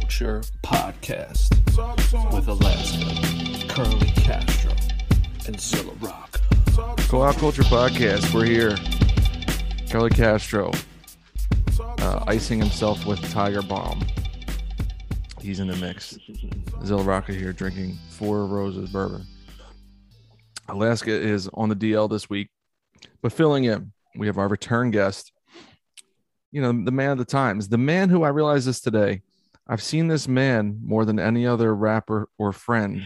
Culture Podcast with Alaska, Curly Castro, and Zilla Rocca. Out Culture Podcast. We're here. Curly Castro uh, icing himself with Tiger Balm. He's in the mix. Zilla Rocca here drinking Four Roses bourbon. Alaska is on the DL this week, but filling in, we have our return guest. You know, the man of the times, the man who I realized this today. I've seen this man more than any other rapper or friend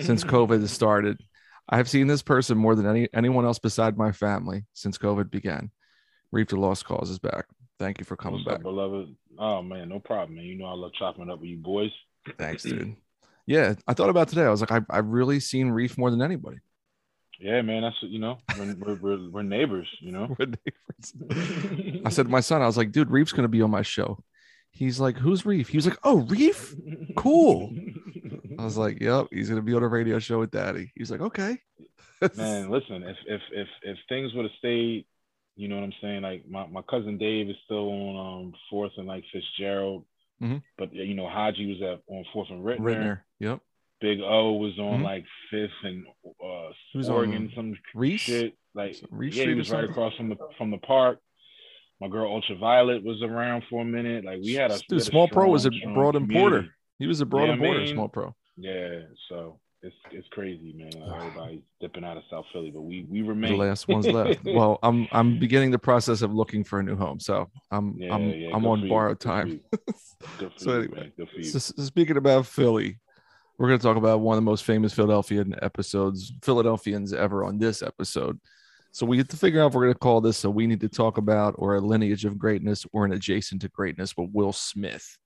since COVID has started. I've seen this person more than any anyone else beside my family since COVID began. Reef the Lost Cauze is back. Thank you for coming What's back. up, beloved? Oh man, no problem, man. You know I love chopping up with you boys. Thanks, dude. Yeah, I thought about today. I was like, I, I've really seen Reef more than anybody. Yeah, man. That's you know we're we're, we're, we're neighbors. You know. We're neighbors. I said to my son, I was like, dude, Reef's gonna be on my show. He's like, who's Reef? He was like, oh, Reef. Cool. I was like, yep, he's gonna be on a radio show with Daddy. He's like, okay. man, listen. If if if if things would have stayed, you know what I'm saying. Like my, my cousin Dave is still on um fourth and like Fitzgerald, Mhm. but you know Haji was at on fourth and Ritner. Ritner. Yep. Big O was on Mhm. like fifth and uh was Oregon on some Reese. shit. Like Reese yeah, he was right across from the from the park. My girl Ultraviolet was around for a minute. Like we had a we Dude, had Small Pro was a strong, strong Broad and Porter. He was a Broad Yeah, and Porter, man. Small Pro. Yeah, so it's it's crazy, man. Like, everybody's dipping out of South Philly, but we we remain The last one's left. Well, I'm I'm beginning the process of looking for a new home, so I'm yeah, I'm yeah, I'm on borrowed time. you, So anyway, man. good for you. So, so speaking about Philly, we're going to talk about one of the most famous Philadelphian episodes, Philadelphians ever on this episode. So we have to figure out if we're going to call this a we need to talk about or a lineage of greatness or an adjacent to greatness with Will Smith.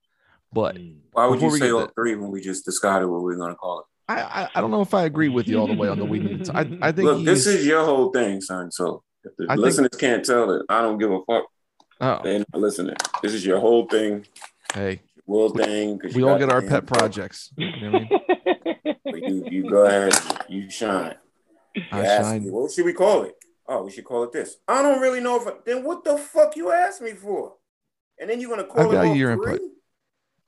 But Mm. Why would you say all that- three when we just decided what we are going to call it? I, I I don't know if I agree with you all the way on the we need to. I, I think Look, this is your whole thing, son. So if the I think- listeners can't tell that I don't give a fuck, oh they're not listening. This is your whole thing, hey world thing. we you all get our pet projects. You know what I mean? You, you go ahead, you shine. You I shine. me, what should we call it? Oh, we should call it this. I don't really know if. I, then what the fuck you asked me for? And then you're gonna call I it value all your three? input.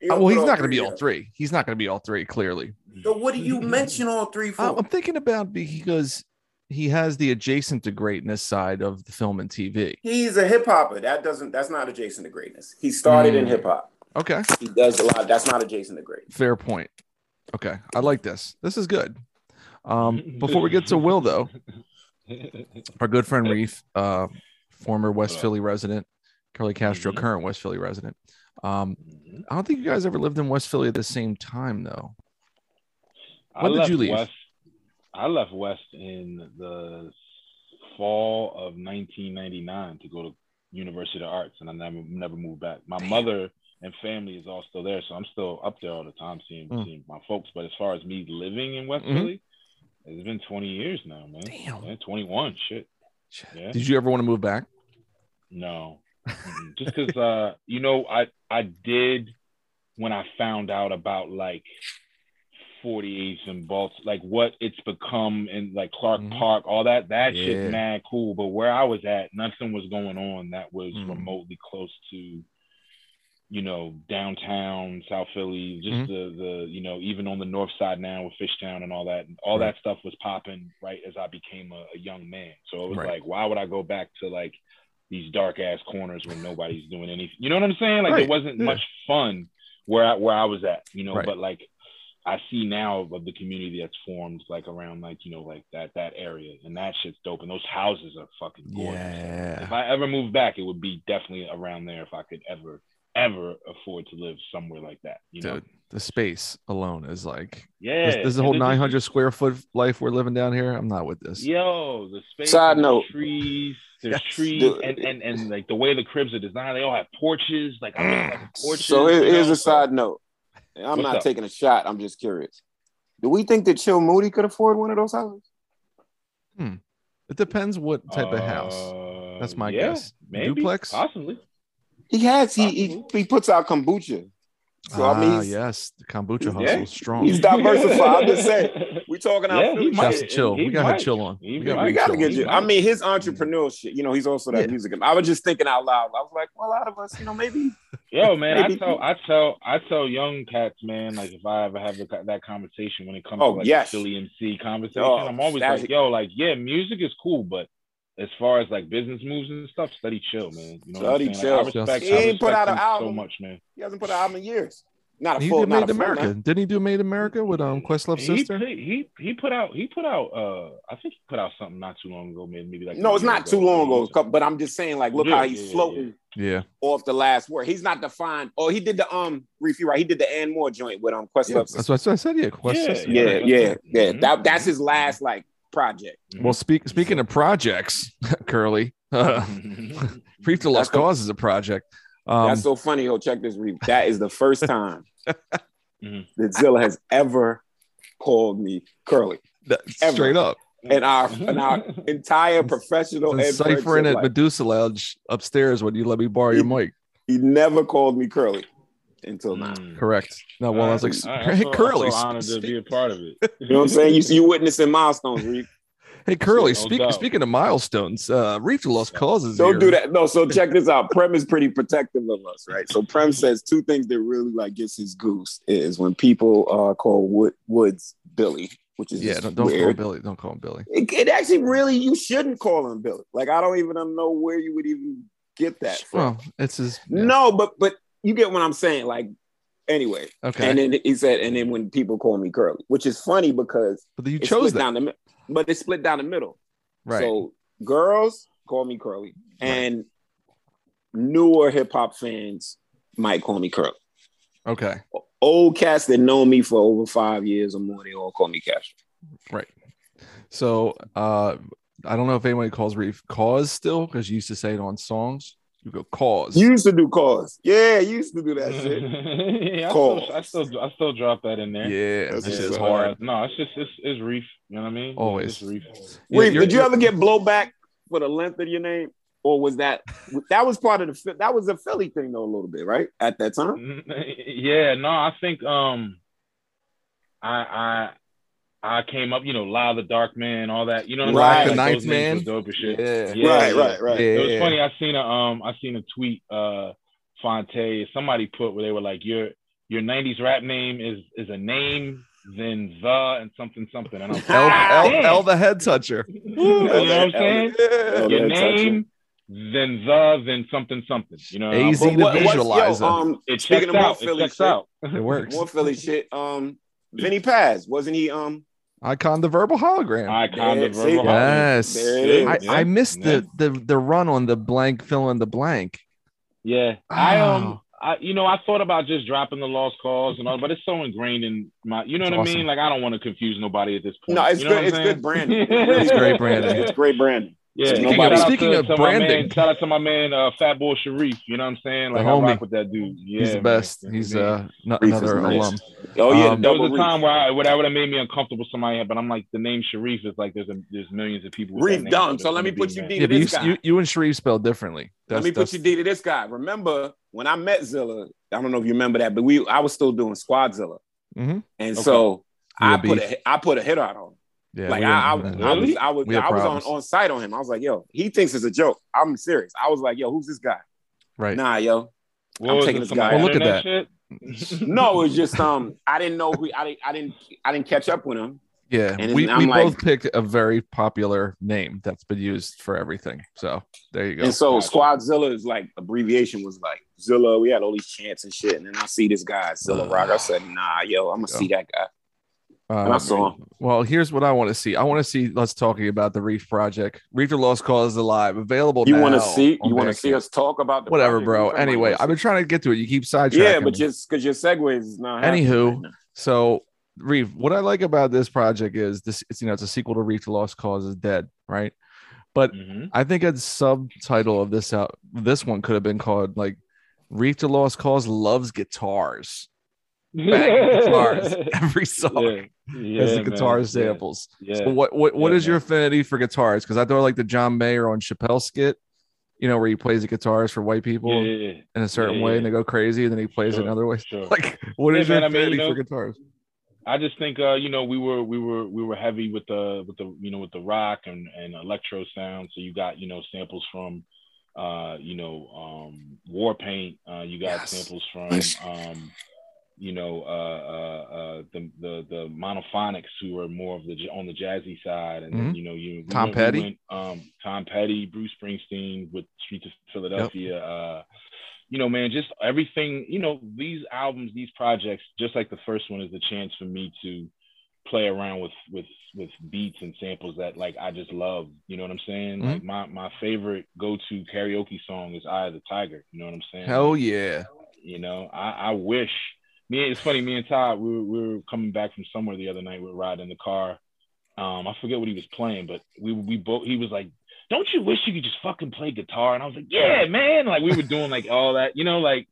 You Oh, gonna well, he's not going to be three all three. He's not going to be all three. Clearly, So what do you mention all three for? I- I'm thinking about because he has the adjacent to greatness side of the film and TV. He's a hip hopper. That doesn't. That's not adjacent to greatness. He started in Mm. hip hop. Okay, He does a lot. That's not adjacent to greatness. fair point. Okay, I like this. This is good. Um, before we get to Will, though, our good friend Reef, uh, former West Philly resident, Curly Castro, Mhm. current West Philly resident. Um, I don't think you guys ever lived in West Philly at the same time, though. I When did you leave? West, I left West in the fall of 1999 to go to University of Arts, and I never never moved back. My Damn. mother and family is all still there, so I'm still up there all the time seeing, Mm. seeing my folks. But as far as me living in West Mhm. Philly, it's been 20 years now, man. Damn. Yeah, 21. Shit. Yeah. Did you ever want to move back? No, just because uh, you know, I I did when I found out about like 48th and Balts, like what it's become in like Clark Mhm. Park, all that. That Yeah. shit's mad cool. But where I was at, nothing was going on that was Mhm. remotely close to, you know, downtown South Philly. Just Mhm. the the you know even on the north side now with Fishtown and all that, and all Right. that stuff was popping right as I became a, a young man. So it was Right. like, why would I go back to like these dark ass corners when nobody's doing anything? You know what I'm saying? Like Right. it wasn't Yeah. much fun where I, where I was at. You know, but like I see now of the community that's formed like around like you know like that that area and that shit's dope and those houses are fucking gorgeous. Yeah. If I ever moved back, it would be definitely around there if I could ever ever afford to live somewhere like that. You know? Dude, the space alone is like Yeah. this, this is a whole just- 900 square foot life we're living down here. I'm not with this. Yo, the space. Side and the note. trees. There's Yes. trees Dude. and, and and like the way the cribs are designed, they all have porches. Like I'm looking porches. So here- you here's know, a side note. I'm What's not up? taking a shot. I'm just curious. Do we think that Chill Moody could afford one of those houses? It depends what type of house. Uh, That's my yeah, guess. Maybe, Duplex? possibly. He has. He he, he puts out kombucha. So ah, I mean, yes, the kombucha Yeah. hustle is strong. he's diversified. I'm just saying. We talking out Yeah, Philly he Shouts shit. to chill. he we got to chill on. He We got might. We gotta get on. you. I mean, his entrepreneurial shit. You know, he's also that Yeah. music. I was just thinking out loud. I was like, well, a lot of us, you know, maybe Yo, man, I tell, I tell, I tell young cats, man. Like if I ever have the, that conversation when it comes Oh, to like yes. the Philly MC conversation, Oh, I'm always that's- like, yo, like yeah, music is cool, but as far as like business moves and stuff, study chill, man. You know Study what I'm saying? Like, chill. I respect, He I ain't put out an him so much, man. He hasn't put out an album in years. Not a He full, did not Made a full America. Didn't he do Made America with um Questlove's He, sister? put- he he put out he put out uh I think he put out something not too long ago, maybe maybe like No, it's year not too long ago. Yeah. But I'm just saying, like, look Yeah, how he's yeah, yeah, floating Yeah. off the last word. He's not defined. Oh, he did the um Reef, you right. He did the and more joint with um yeah Questlove. that's what I said. Yeah, Quest Yeah, sister. yeah, Yeah, yeah, yeah. Mhm. That that's his last like project. Well, speak speaking of projects, Curly, uh, Brief to Lost That's Cause is a project. Um, That's so funny. Yo, check this Reef. That is the first time Mhm. that Zilla has ever called me Curly. that- ever. straight up. And our and our entire professional Been and ciphering friendship at life, Medusa Lounge upstairs when you let me borrow your mic. he never called me Curly until now. Mm. Correct. No, well, I was like, All right, I hey, feel- Curly, feel honored to be a part of it. You know what I'm saying? You you witnessing milestones, Reef. hey, Curly. No Speak, doubt. speaking of milestones, uh, Reef to Lost Causes. Don't do that. No, so check this out. Prem is pretty protective of us, right? So Prem says two things that really like gets his goose is when people uh call Wood Woods Billy, which is Yeah, don't, don't call him. Billy. Don't call him Billy. It, it actually really you shouldn't call him Billy. Like I don't even know where you would even get that from. Well, it's his. yeah. No, but but you get what I'm saying. Like anyway, Okay. and then he said, and then when people call me Curly, which is funny because but you chose down the but it's split down the middle. Right. So girls call me Curly, and newer hip hop fans might call me Curly. okay. Old cats that know me for over five years or more, they all call me Cash. Right. So uh I don't know if anybody calls Reef cause still because you used to say it on songs. You go cause. You used to do cause, yeah, you used to do that shit. yeah, I still, I still I still drop that in there. yeah, That's this just is hard. uh, no, it's just it's, it's Reef. You know what I mean? Always. It's Reef. Yeah, Reef, did you ever get blowback for the length of your name, or was that that was part of the that was a Philly thing though a little bit, right? At that time, yeah, no, I think um, I I I came up, you know, La the Dark Man, all that, you know, what Right. I'm The saying? Like, Ninth Man? were dope as shit. Yeah. Yeah, right, yeah. right, right. Yeah. It was funny. I seen a um, I seen a tweet. Uh, Phonte, somebody put where they were like, your your '90s rap name is is a name, then the and something something. And I'm like, L, "Ah, L. L the head toucher. you know what I'm saying? Yeah. Your that's actually- name, then the, then something something. You know, AZ But to What- visualize yo, um, it speaking checks of more out. It Philly checks shit, out. It works. more Philly shit. Um, Vinnie Paz wasn't he? Um, Icon the verbal hologram. Icon There- of see? verbal Yes. There it is. I, I missed Yeah. the, the the run on the blank fill in the blank. Yeah, I um, Oh. I you know, I thought about just dropping the lost cause and all, but it's so ingrained in my, you know It's what I mean? Like I don't want to confuse nobody at this point. no, it's you know good. It's I'm good branding. It's really It's great branding. It's great branding. Yeah, Speaking shout of- speaking to, of to my branding. man, shout out to my man, uh, Fatboi Sharif. You know what I'm saying? Like The I homie. rock with that dude. Yeah, He's the best. You know He's what I mean? uh no- Reef is another nice. alum. Oh yeah, Um, There was a reef. time where I, where that would have made me uncomfortable with somebody, but I'm like the name Sharif is like there's a, there's millions of people. With Reef that name, dumb. so So let me put you man. D Yeah, to you, this guy. you, you and Sharif spell differently. Let me put you D to this guy. Remember when I met Zilla? I don't know if you remember that, but we I was still doing Squadzilla, mm-hmm. and Okay. so We I had put beef. a I put a hit out on. him. Yeah, like we I, I, had- I was I was I was on problems. on site on him. I was like, yo, he thinks it's a joke. I'm serious. I was like, yo, who's this guy? right. Nah, yo. What I'm taking it, this guy. Well, look at that. shit? No, it was just um, I didn't know who I didn't I didn't I didn't catch up with him. Yeah, And we, I'm we like- both picked a very popular name that's been used for everything. So there you go. And so Gotcha. Squadzilla is like abbreviation was like Zilla. We had all these chants and shit. And then I see this guy, Zilla Rocca. I said, nah, yo, I'm gonna Yeah. see that guy. Um, And I saw him. Well, here's what I want to see. I want to see. Let's talking about the Reef Project. Reef the Lost Cauze is Alive, available. You want to see? You want to see us talk about the Whatever, bro. Anyway, I've been trying to get to it. You keep sidetracking. Yeah, but me. just because your segue is not. Anywho, right. So, Reef, what I like about this project is this. It's you know, it's a sequel to Reef the Lost Cauze is Dead, right? But Mhm. I think a subtitle of this out this one could have been called like Reef the Lost Cauze loves guitars. Guitars every song Yeah, yeah, has the guitar Yeah, samples. Yeah. So what what what Yeah, is your affinity for guitars? Because I thought like the John Mayer on Chappelle skit, you know, where he plays the guitars for white people in a certain way and they go crazy, and then he plays it Sure, another way. Sure. Like, what is your man, I mean, you affinity know- for guitars? I just think uh, you know, we were we were we were heavy with the with the you know with the rock and, and electro sound. So you got, you know, samples from uh, you know, um, Warpaint. Uh, you got samples from, um, you know, uh, uh, uh, the the the monophonics who are more of the on the jazzy side, and then Mhm. you know, you Tom we Petty. went, um, Tom Petty, Bruce Springsteen with Streets of Philadelphia. Uh, you know, man, just everything. You know, these albums, these projects, just like the first one, is a chance for me to play around with with with beats and samples that like I just love. You know what I'm saying? Mhm. Like my my favorite go to karaoke song is "Eye of the Tiger." You know what I'm saying? Hell yeah. You know, I, I wish. Me, it's funny. Me and Todd, we were, we were coming back from somewhere the other night. We were riding in the car. Um, I forget what he was playing, but we we both. He was like, "Don't you wish you could just fucking play guitar?" And I was like, "Yeah, man!" Like we were doing like all that, you know, like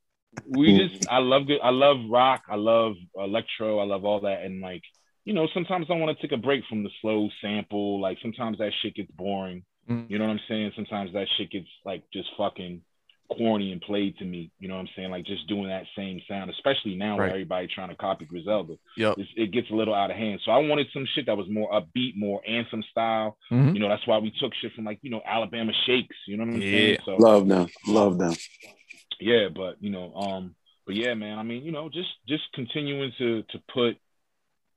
we just. I love good. I love rock. I love electro. I love all that, and like you know, sometimes I want to take a break from the slow sample. Like sometimes that shit gets boring. Mm. You know what I'm saying? Sometimes that shit gets like just fucking corny and played to me. You know what I'm saying? Like just doing that same sound, especially now Right. where everybody trying to copy Griselda. Yep. It gets a little out of hand. So I wanted some shit that was more upbeat, more anthem style. Mhm. You know, that's why we took shit from like, you know, Alabama Shakes. You know what I'm Yeah. saying? So Love them. Love them. yeah, but you know, um, but yeah, man. I mean, you know, just just continuing to to put,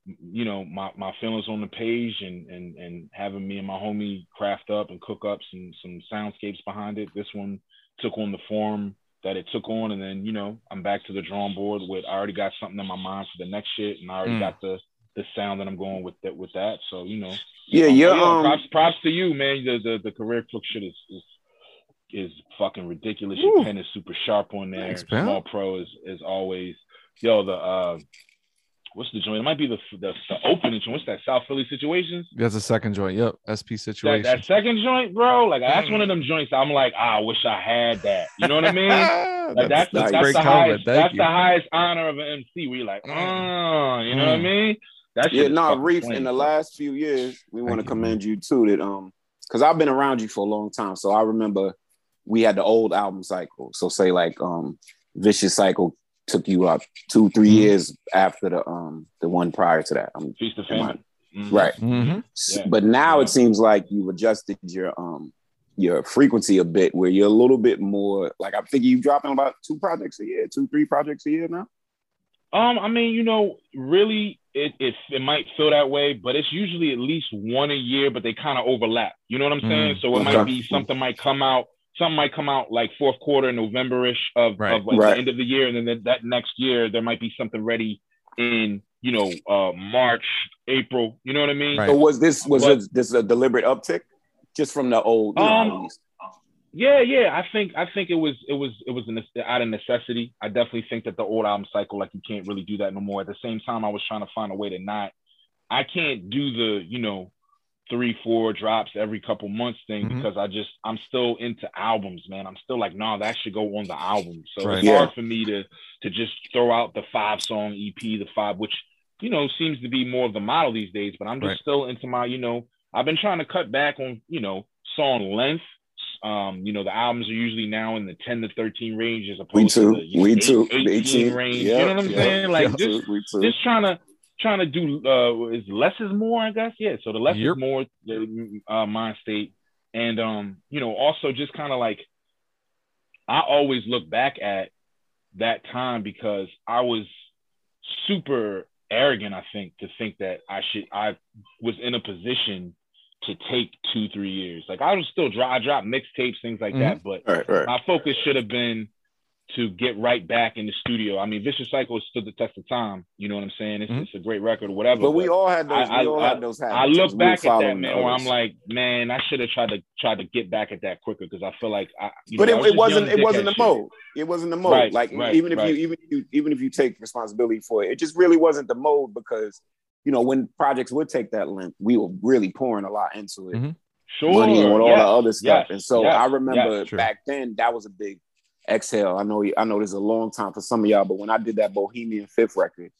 you know, my my feelings on the page and and and having me and my homie craft up and cook up some some soundscapes behind it. This one took on the form that it took on, and then you know, I'm back to the drawing board with. I already got something in my mind for the next shit, and I already Mm. got the the sound that I'm going with that with that. So you know, Yeah, um, yeah. Um, props, props to you, man. The the, the Career Crook shit is, is is fucking ridiculous. Woo. Your pen is super sharp on there. Thanks, man. Small pro is is always. Yo, the uh, what's the joint? It might be the the, the opening joint. What's that? South Philly situations. That's a second joint. Yep. SP That, situation. that second joint, bro. Like that's Mm. one of them joints. I'm like, ah, I wish I had that. You know what I mean? Like that's the, nice. that's Great the comment. highest Thank that's you. the highest honor of an MC. We like, Mm. oh, you know what I Mm. mean? That yeah, is no, fucking Reef, flame. in the last few years, we want to you, commend you too that um because I've been around you for a long time. So I remember we had the old album cycle. So say like um Vicious Cycle took you up two, 3 Mhm. years after the um the one prior to that. Um, Feast of Am I- Famine. Mhm. right. Mhm. S- Yeah. But now Yeah. it seems like you've adjusted your um your frequency a bit where you're a little bit more like I think you're dropping about two projects a year, two, three projects a year now. Um, I mean, you know, really, it it, it might feel that way, but it's usually at least one a year, but they kind of overlap. You know what I'm saying? Mm, so it okay. might be something might come out, something might come out like fourth quarter, November-ish of, Right. of like Right. the end of the year, and then that, that next year there might be something ready in you know uh March, April. You know what I mean? Right. So was this was But- this, this a deliberate uptick just from the old? You know, Um, how Yeah, yeah. I think I think it was it was it was an, out of necessity. I definitely think that the old album cycle, like you can't really do that no more. At the same time, I was trying to find a way to not. I can't do the you know three four drops every couple months thing Mhm. because I just I'm still into albums, man. I'm still like, no, that should go on the album. So Right. it's Yeah. hard for me to to just throw out the five song EP, the five, which you know seems to be more of the model these days. But I'm just Right. still into my you know I've been trying to cut back on you know song length. Um, you know, the albums are usually now in the 10 to 13 range as we opposed too, to the you know, we eight- too, 18 18 range. Yeah, you know what I'm yeah, saying? Like yeah, just we just trying to trying to do uh is less is more, I guess. Yeah. So the less Yep. is more the uh mind state. And um, you know, also just kind of like I always look back at that time because I was super arrogant, I think, to think that I should I was in a position to take two, three years. Like I was still drop I dropped mixtapes, things like that, but right, right. my focus should have been to get right back in the studio. I mean, Vicious Cycle stood the test of time. You know what I'm saying? It's, Mhm. it's a great record or whatever. But we all had those. I- we all I- had those. I look back at that following man the where. I'm like, man, I should have tried to try to get back at that quicker because I feel like I. You but know, I it, was it wasn't. It wasn't the shit. mode. It wasn't the mode. Right, like right, even if right. you even if you even if you take responsibility for it, it just really wasn't the mode because you know when projects would take that length, we were really pouring a lot into it, Mhm. Sure. money and all yes, the other stuff. yes, and so yes, I remember yes. Back then that was a big exhale. I know. I know this is a long time for some of y'all, but when I did that Bohemian Fifth record,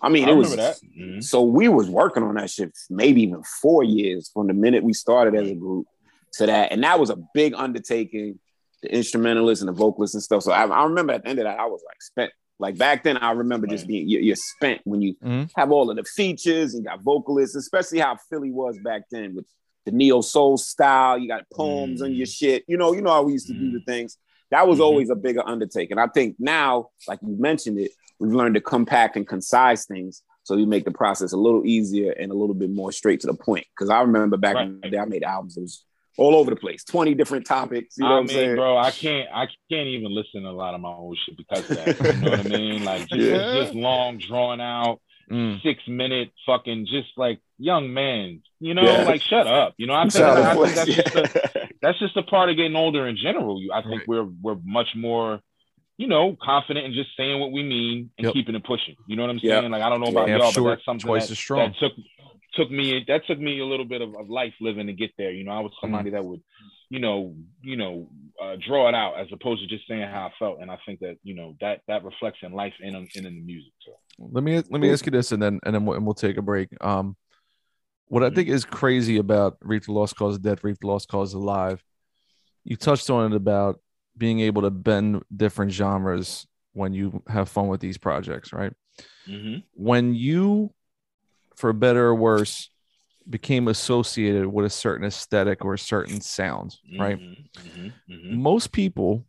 I mean I it was. that. Mhm. So we was working on that shit maybe even four years from the minute we started as a group to that, and that was a big undertaking. The instrumentalists and the vocalists and stuff. So I, I remember at the end of that, I was like spent. Like back then, I remember just being you're, you're spent when you Mhm. have all of the features and got vocalists, especially how Philly was back then with the neo soul style. You got poems mm. on your shit. You know, you know how we used to mm. do the things. That was mm-hmm. always a bigger undertaking. I think now, like you mentioned it, we've learned to compact and concise things so you make the process a little easier and a little bit more straight to the point. Because I remember back right. in the day, I made albums that was all over the place, twenty different topics. You know I what I'm saying, bro? I can't, I can't even listen to a lot of my old shit because of that. You know what I mean? Like just, yeah. just long, drawn out, mm. six minute, fucking, just like young man. You know, yeah. like shut up. You know, I think, I think that's, yeah. just a, that's just a part of getting older in general. I think right. we're we're much more you know, confident in just saying what we mean and yep. keeping it pushing. You know what I'm saying? Yep. Like I don't know about y'all, but that's something that, that, took took me that took me a little bit of, of, life living to get there. You know, I was somebody mm-hmm. that would, you know, you know, uh, draw it out as opposed to just saying how I felt. And I think that you know that that reflects in life and in, in, the music. So let me let me ask you this, and then and then we'll, and we'll take a break. Um, what I think mm-hmm. is crazy about Reef the Lost Cauze of Death, Reef the Lost Cauze Alive, you touched on it about being able to bend different genres when you have fun with these projects, right? Mm-hmm. When you, for better or worse, became associated with a certain aesthetic or a certain sound, right? Mm-hmm. mm-hmm. Mm-hmm. Most people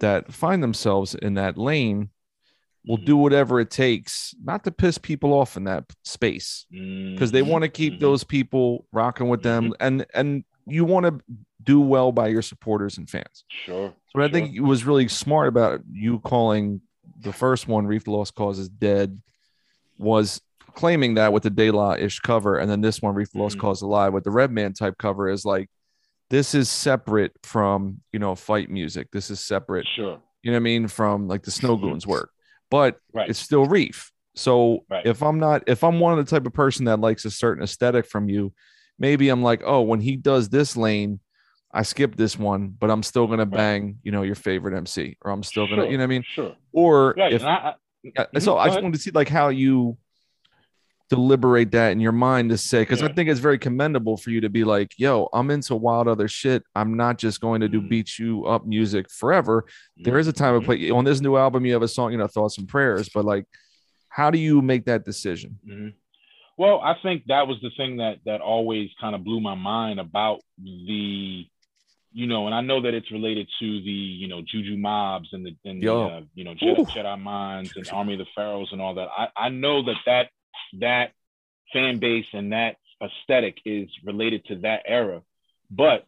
that find themselves in that lane will do whatever it takes not to piss people off in that space because they mm-hmm. want to keep those people rocking with them and and you want to do well by your supporters and fans. Sure. So sure. I think it was really smart about you calling the first one Reef the Lost Cauze is dead was claiming that with the De La ish cover, and then this one Reef the Lost mm-hmm. Cause alive with the Redman type cover is like this is separate from you know fight music. This is separate. Sure. You know what I mean from like the Snow Goons work, but right. it's still Reef. So right. if I'm not if I'm one of the type of person that likes a certain aesthetic from you, maybe I'm like, oh, when he does this lane, I skip this one, but I'm still gonna bang, you know, your favorite MC, or I'm still gonna, you know what I mean? Sure. Or if I, I, so, I just wanted to see like how you deliberate that in your mind to say, because yeah. I think it's very commendable for you to be like, yo, I'm into wild other shit. I'm not just going to do mm-hmm. beat you up music forever. Mm-hmm. There is a time of play on this new album. You have a song, you know, thoughts and prayers, but like, how do you make that decision? Mm-hmm. Well, I think that was the thing that that always kind of blew my mind about the, you know, and I know that it's related to the, you know, Juju mobs and the, and the, uh, you know, Jedi, Jedi Minds and Army of the Pharaohs and all that. I, I know that that that fan base and that aesthetic is related to that era, but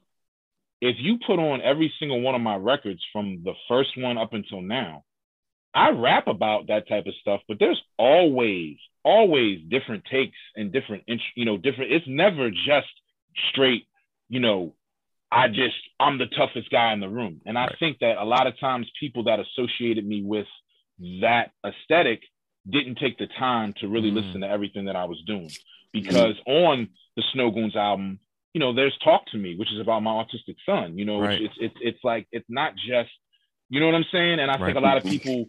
if you put on every single one of my records from the first one up until now, I rap about that type of stuff, but there's always, always different takes and different, you know, different. It's never just straight, you know, I just, I'm the toughest guy in the room. And I right. think that a lot of times people that associated me with that aesthetic didn't take the time to really mm. listen to everything that I was doing. Because mm. on the Snow Goons album, you know, there's Talk to Me, which is about my autistic son, you know, right. it's, it's, it's like, it's not just, you know what I'm saying? And I right. think a lot of people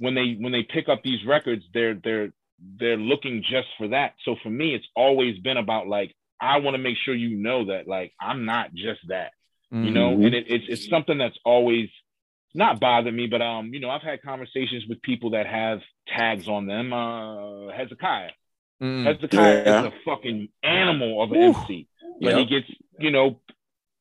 when they when they pick up these records, they're they're they're looking just for that. So for me, it's always been about like I want to make sure you know that like I'm not just that, mm-hmm. you know. Mm-hmm. And it, it's it's something that's always not bother me, but um, you know, I've had conversations with people that have tags on them. Uh, Hezekiah, mm. Hezekiah yeah. is a fucking animal of an Ooh. MC. But yep. he gets, you know,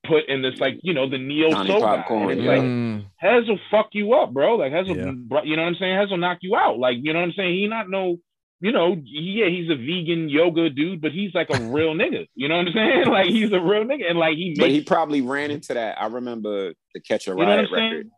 put in this like you know the neo soul guy. And it's like mm. Hez will fuck you up, bro. Like Hez will, yeah. you know what I'm saying? Hez will knock you out. Like you know what I'm saying? He not no, you know, yeah, he's a vegan yoga dude, but he's like a real nigga. You know what I'm saying? Like he's a real nigga, and like he. Makes, but he probably ran into that. I remember the Catch a Riot you know record.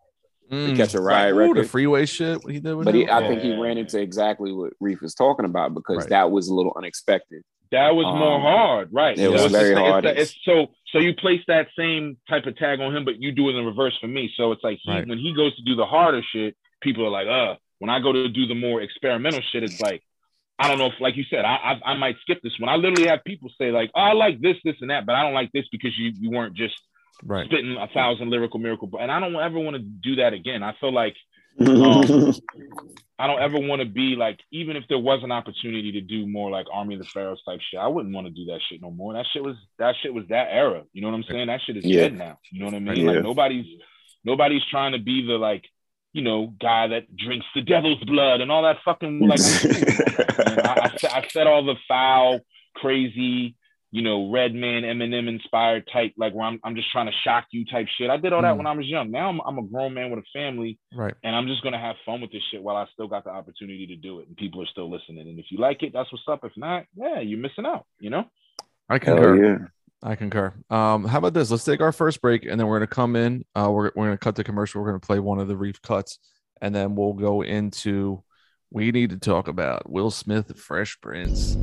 Mm. The Catch a Riot right. record, the freeway shit. What he did but he, I think he ran into exactly what Reef was talking about because right. that was a little unexpected. That was um, more hard, right? It was very hard. It's, it's, so so you place that same type of tag on him, but you do it in reverse for me. So it's like he, right. when he goes to do the harder shit, people are like, uh. When I go to do the more experimental shit, it's like I don't know if, like you said, I, I, I might skip this one. I literally have people say like, oh, I like this, this, and that, but I don't like this because you you weren't just right. spitting a thousand lyrical miracle. And I don't ever want to do that again. I feel like um, I don't ever want to be like, even if there was an opportunity to do more like Army of the Pharaohs type shit, I wouldn't want to do that shit no more. That shit was that shit was that era. You know what I'm saying? That shit is yeah. dead now. You know what I mean? Yeah. Like nobody's nobody's trying to be the like, you know, guy that drinks the devil's blood and all that fucking like. I, I, I said all the foul, crazy, you know, Redman, Eminem inspired type, like where I'm, I'm just trying to shock you type shit. I did all that Mm. when I was young. Now I'm, I'm a grown man with a family Right. and I'm just gonna have fun with this shit while I still got the opportunity to do it and people are still listening. And if you like it, that's what's up. If not, yeah, you're missing out, you know? I Hell concur. yeah. I concur. Um, how about this? Let's take our first break, and then we're gonna come in. Uh, we're we're gonna cut the commercial. We're gonna play one of the reef cuts, and then we'll go into. We need to talk about Will Smith, Fresh Prince.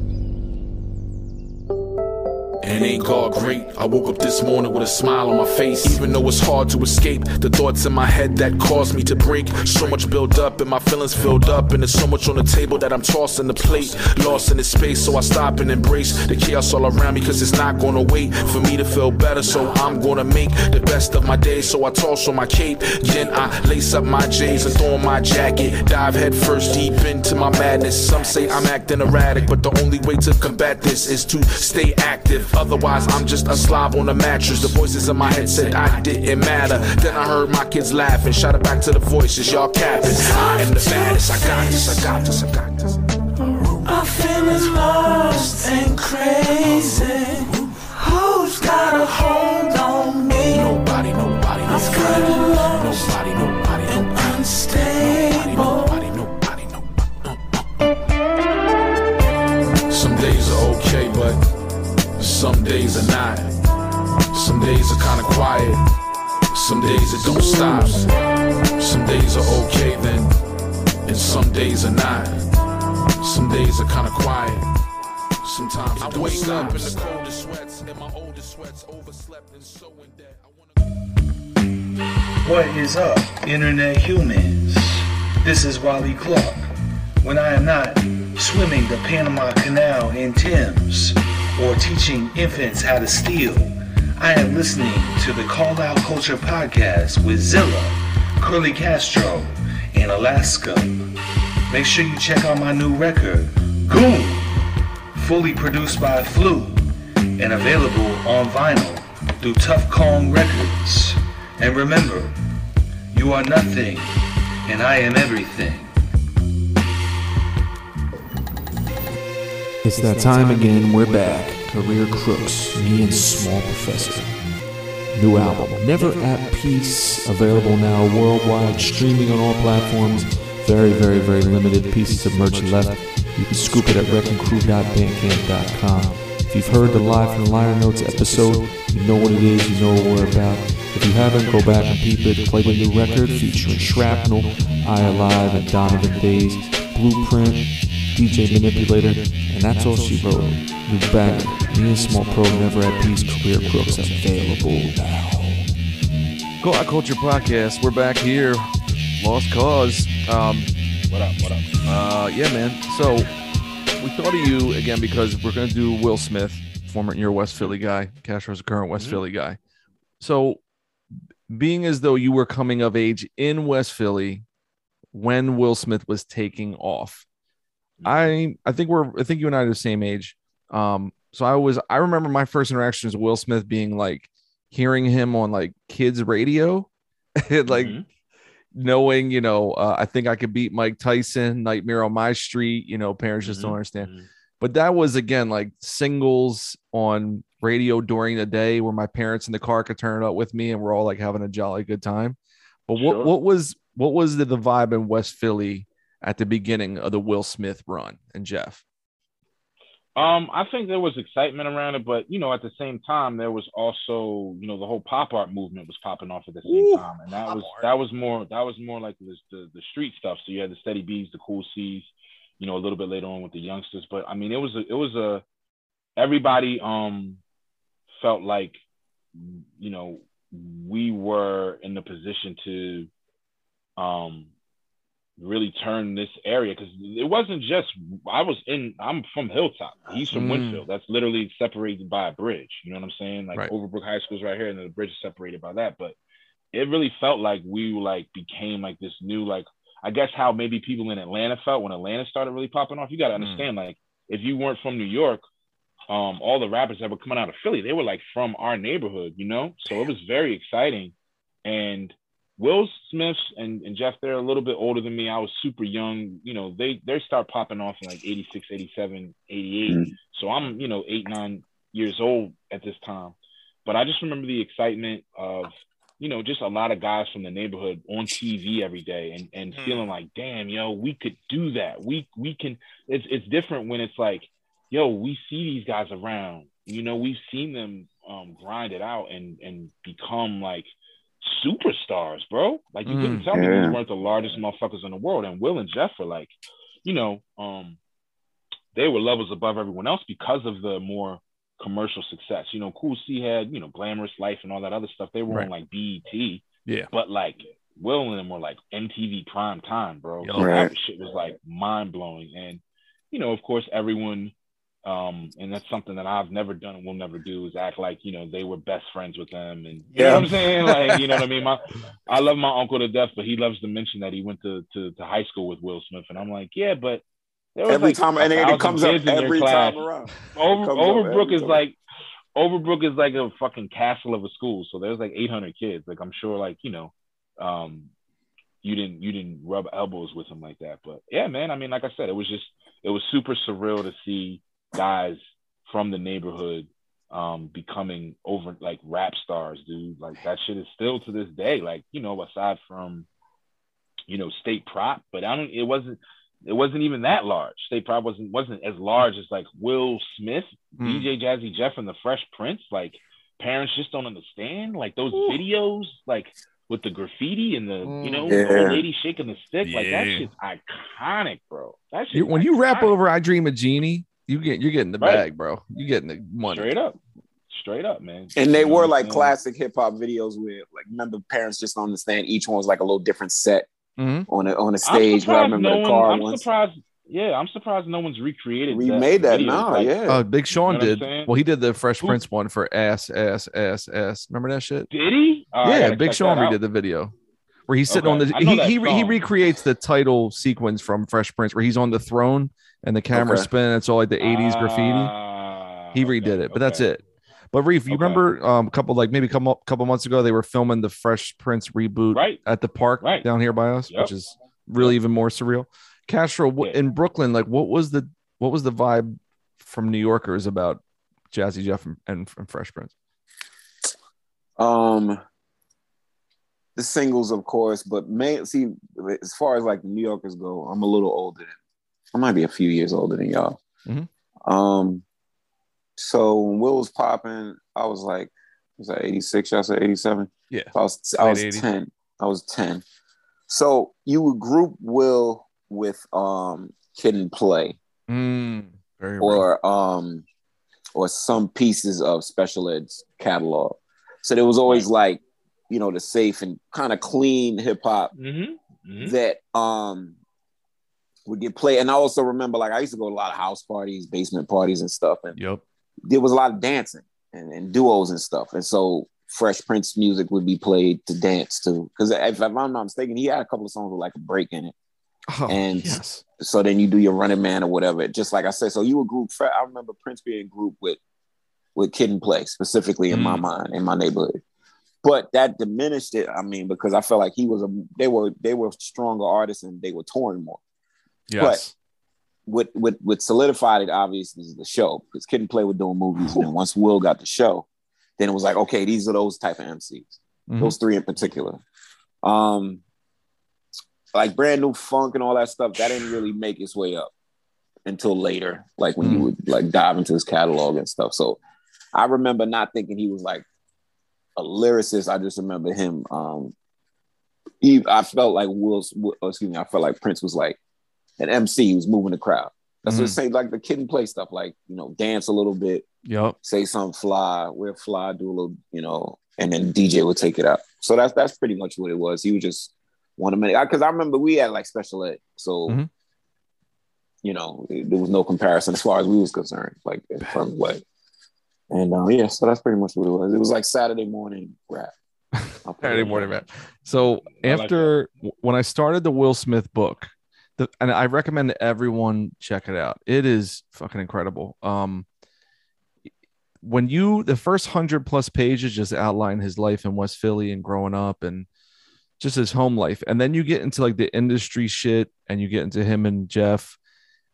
And ain't God great? I woke up this morning with a smile on my face. Even though it's hard to escape the thoughts in my head that caused me to break. So much built up and my feelings filled up. And there's so much on the table that I'm tossing the plate. Lost in the space, so I stop and embrace the chaos all around me. Cause it's not gonna wait for me to feel better. So I'm gonna make the best of my day. So I toss on my cape. Then I lace up my J's and throw on my jacket. Dive head first deep into my madness. Some say I'm acting erratic, but the only way to combat this is to stay active. Otherwise, I'm just a slob on a mattress. The voices in my head said I didn't matter. Then I heard my kids laughing. and shouted back to the voices, y'all capping. I am the baddest. I got this. I got this. I got this. I'm feeling lost and crazy. Who's got a hold on me? Nobody, nobody, nobody, kinda lost some days are not. Some days are kinda quiet. Some days it don't stop. Some days are okay then, and some days are not. Some days are kinda quiet. Sometimes I wake up in the coldest sweats, and my oldest sweats overslept and so in debt. I wanna What is up, internet humans? This is Wally Clark. When I am not swimming the Panama Canal in Thames or teaching infants how to steal, I am listening to the Call Out Culture podcast with Zilla, Curly Castro, and Alaska. Make sure you check out my new record, Goon, fully produced by Flu and available on vinyl through Tough Kong Records. And remember, you are nothing, and I am everything. It's that time again. We're back. Career Crooks, me and Small Professor. New album, Never at Peace, available now worldwide, streaming on all platforms. Very, very, very limited pieces of merch left. You can scoop it at wreckingcrew.bandcamp.com. If you've heard the Live from the Liner Notes episode, you know what it is, you know what we're about. If you haven't, go back and peep it. Play the new record featuring Shrapnel, I Alive, and Donovan Days, Blueprint, DJ Manipulator, and that's all she wrote. New banger, me and Small Pro, Never at Peace, Career Crooks, available now. Go Out Culture Podcast. We're back here. Lost cause. Um, What up? What up? Uh, yeah, man. So we thought of you again because we're gonna do Will Smith, former your West Philly guy. Castro's a current West Mhm. Philly guy. So, being as though you were coming of age in West Philly when Will Smith was taking off, I I think we're I think you and I are the same age. Um, so I was I remember my first interactions with Will Smith being like hearing him on like kids radio, and like Mhm. knowing, you know, uh, I think I could beat Mike Tyson, Nightmare on My Street. You know, parents just don't Mhm. understand. Mhm. But that was again like singles on radio during the day where my parents in the car could turn it up with me and we're all like having a jolly good time. But what Sure. what was what was the, the vibe in West Philly at the beginning of the Will Smith run and Jeff? Um, I think there was excitement around it, but you know, at the same time, there was also, you know, the whole pop art movement was popping off at the same Ooh, time, and that was art. that was more that was more like the, the the street stuff. So you had the Steady B's, the Cool C's, you know, a little bit later on with the youngsters. But I mean, it was a, it was a everybody um felt like you know we were in the position to um really turn this area because it wasn't just I was in I'm from Hilltop. He's from Mm. Wynnefield. That's literally separated by a bridge. You know what I'm saying? Like Right. Overbrook High School's right here, and the bridge is separated by that. But it really felt like we like became like this new like I guess how maybe people in Atlanta felt when Atlanta started really popping off. You got to understand like if you weren't from New York, um, all the rappers that were coming out of Philly, they were like from our neighborhood, you know. So it was very exciting, and Will Smith and, and Jeff, they're a little bit older than me. I was super young. You know, they they start popping off in like 86, 87, 88. Mhm. So I'm, you know, eight, nine, years old at this time, but I just remember the excitement of you know just a lot of guys from the neighborhood on TV every day and and Hmm. feeling like damn yo we could do that we we can it's it's different when it's like yo we see these guys around you know we've seen them um, grind it out and and become like superstars bro like you couldn't Mm. tell me Yeah. these weren't the largest motherfuckers in the world and Will and Jeff were like you know um they were levels above everyone else because of the more commercial success. You know, Cool C had, you know, Glamorous Life and all that other stuff. They were on like BET, Yeah. but like Will and them were like MTV prime time, bro. Yo. Right. That shit was like mind blowing. And, you know, of course, everyone, um, and that's something that I've never done and will never do is act like, you know, they were best friends with them. And you know Yeah. what I'm saying? Like, you know what I mean? My, I love my uncle to death, but he loves to mention that he went to, to, to high school with Will Smith. And I'm like, yeah, but Every like time, and it comes up every time around. Over Overbrook is time. like Overbrook is like a fucking castle of a school. So there's like 800 kids. Like I'm sure, like you know, um, you didn't you didn't rub elbows with them like that. But yeah, man. I mean, like I said, it was just it was super surreal to see guys from the neighborhood um becoming over like rap stars, dude. Like that shit is still to this day. Like you know, aside from you know state prop, but I don't. It wasn't. It wasn't even that large. State prop wasn't wasn't as large as like Will Smith, Mm. DJ Jazzy Jeff, and the Fresh Prince. Like parents just don't understand. Like those videos, like with the graffiti and the you know the Yeah. old lady shaking the stick. Like that Yeah. shit's iconic, bro. That shit when you rap over "I Dream of Jeannie," you get you're getting the Right. bag, bro. You getting the money. straight up, straight up, man. And they You were like classic hip hop videos where, like, remember parents just don't understand. Each one was like a little different set Mhm. on a on a I'm stage. But I remember no the one- car I'm ones. surprised. Yeah, I'm surprised no one's recreated. Remade that video. now, Like, yeah. Oh, Big Sean You know did. Well, he did the Fresh Who- Prince one for ass, ass, ass, ass. Remember that shit? Did he? Oh, yeah, gotta Big Sean that out. redid the video where he's sitting Okay. on the he he, he recreates the title sequence from Fresh Prince where he's on the throne and the camera Okay. spinning. It's all like the '80s graffiti. Ah, He okay, redid it, but that's it. But Reef, you Okay. remember um, a couple like maybe come up a couple couple months ago they were filming the Fresh Prince reboot Right. at the park Right. down here by us, Yep. which is really even more surreal. Castro Yeah. in Brooklyn, like what was the what was the vibe from New Yorkers about Jazzy Jeff and, and, and Fresh Prince? Um, the singles, of course, but main see as far as like New Yorkers go, I'm a little older than I might be a few years older than y'all. Mhm. Um, so when Will was popping, I was like, was that 86? Y'all said 87? Yeah. I was I was 80s. 10. I was 10. So you would group Will with um Kid and Play Mm, or um or some pieces of special ed's catalog. So there was always like, you know, the safe and kind of clean hip hop Mhm, mhm. that um would get played. And I also remember like I used to go to a lot of house parties, basement parties and stuff. And Yep. there was a lot of dancing and, and duos and stuff. And so Fresh Prince music would be played to dance to. Because if, if I'm not mistaken, he had a couple of songs with like a break in it. Oh, And- yes. So then you do your running man or whatever. Just like I said, so you were group. I remember Prince being group with with Kid and Play specifically in my Mm. mind in my neighborhood. But that diminished it. I mean, because I felt like he was a they were they were stronger artists and they were touring more. Yes. But What what what solidified it obviously is the show because Kid and Play were doing movies, and then once Will got the show, then it was like okay, these are those type of MCs Mhm. those three in particular. Um, like brand new funk and all that stuff, that didn't really make its way up until later, like when you Mm. would like dive into his catalog and stuff. So I remember not thinking he was like a lyricist. I just remember him. Um, he, I felt like Will's, Will- oh, excuse me, I felt like Prince was like an MC who was moving the crowd. That's what Mhm. it saying, like the kid and play stuff, like you know, dance a little bit, Yep. say something fly, wear fly, do a little, you know, and then DJ would take it up. So that's that's pretty much what it was. He was just one of many because I remember we had like special ed, so Mhm. you know it- there was no comparison as far as we was concerned, like from like. And um, yeah, so that's pretty much what it was. It was like Saturday morning rap. I'll put it Saturday morning rap. So I like after when I started the Will Smith book, the, and I recommend everyone check it out. It is fucking incredible. Um, when you the first hundred plus pages just outline his life in West Philly and growing up and just his home life, and then you get into like the industry shit and you get into him and Jeff.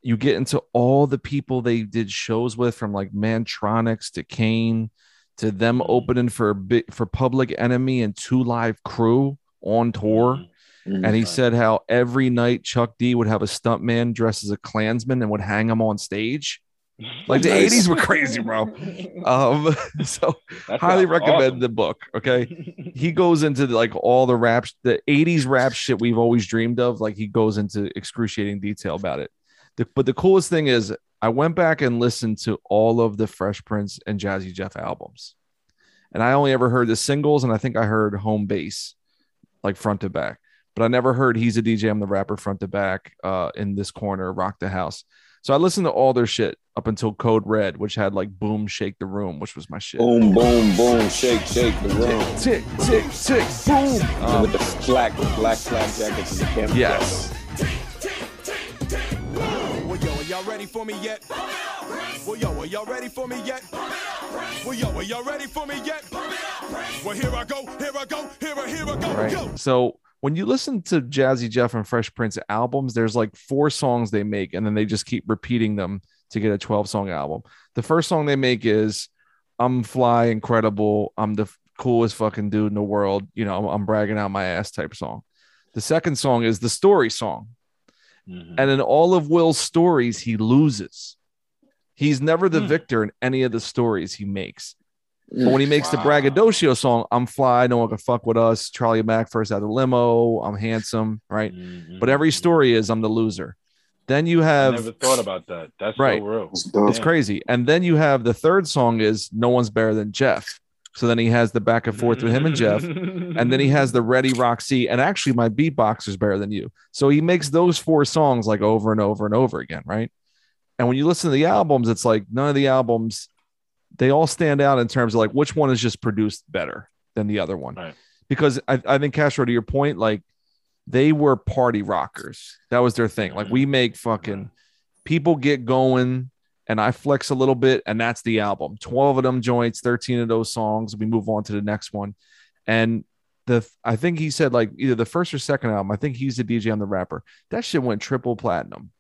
You get into all the people they did shows with from like Mantronix to Kane to them opening for big for Public Enemy and Two Live Crew on tour. Mhm. And he said how every night Chuck D would have a stuntman dressed as a Klansman and would hang him on stage. Like the Nice. 80s were crazy, bro. Um, so That highly recommend awesome. the book. Okay. He goes into like all the rap, the 80s rap shit we've always dreamed of. Like he goes into excruciating detail about it. The, but the coolest thing is, I went back and listened to all of the Fresh Prince and Jazzy Jeff albums. And I only ever heard the singles, and I think I heard Home Base, like front to back. But I never heard He's a DJ, I'm the rapper front to back uh, in this corner, Rock the House. So I listened to all their shit up until Code Red, which had like Boom Shake the Room, which was my shit. Boom, boom, boom, shake, shake the room. Tick, tick, tick, boom. Um, with the black, black flak jackets and the camera. yes. Ready for me yet? Well, yo, are y'all ready for me yet? Well, yo, are y'all ready for me yet? Well, here I go, here I go, here I, here I go, Right. yo. So when you listen to Jazzy Jeff and Fresh Prince albums, there's like four songs they make, and then they just keep repeating them to get a 12 song album. The first song they make is I'm fly, incredible. I'm the coolest fucking dude in the world. You know, I'm, I'm bragging out my ass type song. The second song is the story song. Mhm. And in all of Will's stories, he loses. He's never the Hmm. victor in any of the stories he makes. But when he makes the braggadocio song, I'm fly, no one can fuck with us. Charlie Mack first out of the limo, I'm handsome, right? Mhm. But every story is I'm the loser. Then you I have never thought about that. That's Right. so real. It's it's crazy. And then you have the third song is no one's better than Jeff. So then he has the back and forth with him and Jeff. And then he has the Ready Rock C, and actually my beatboxer's better than you. So he makes those four songs like over and over and over again, right? And when you listen to the albums, it's like none of the albums they all stand out in terms of like which one is just produced better than the other one. Right. Because I, I think Castro, to your point, like they were party rockers. That was their thing. Like we make fucking people get going and I flex a little bit, and that's the album. 12 of them joints, 13 of those songs. We move on to the next one. And the I think he said like either the first or second album, I think he's the DJ on the rapper. That shit went triple platinum.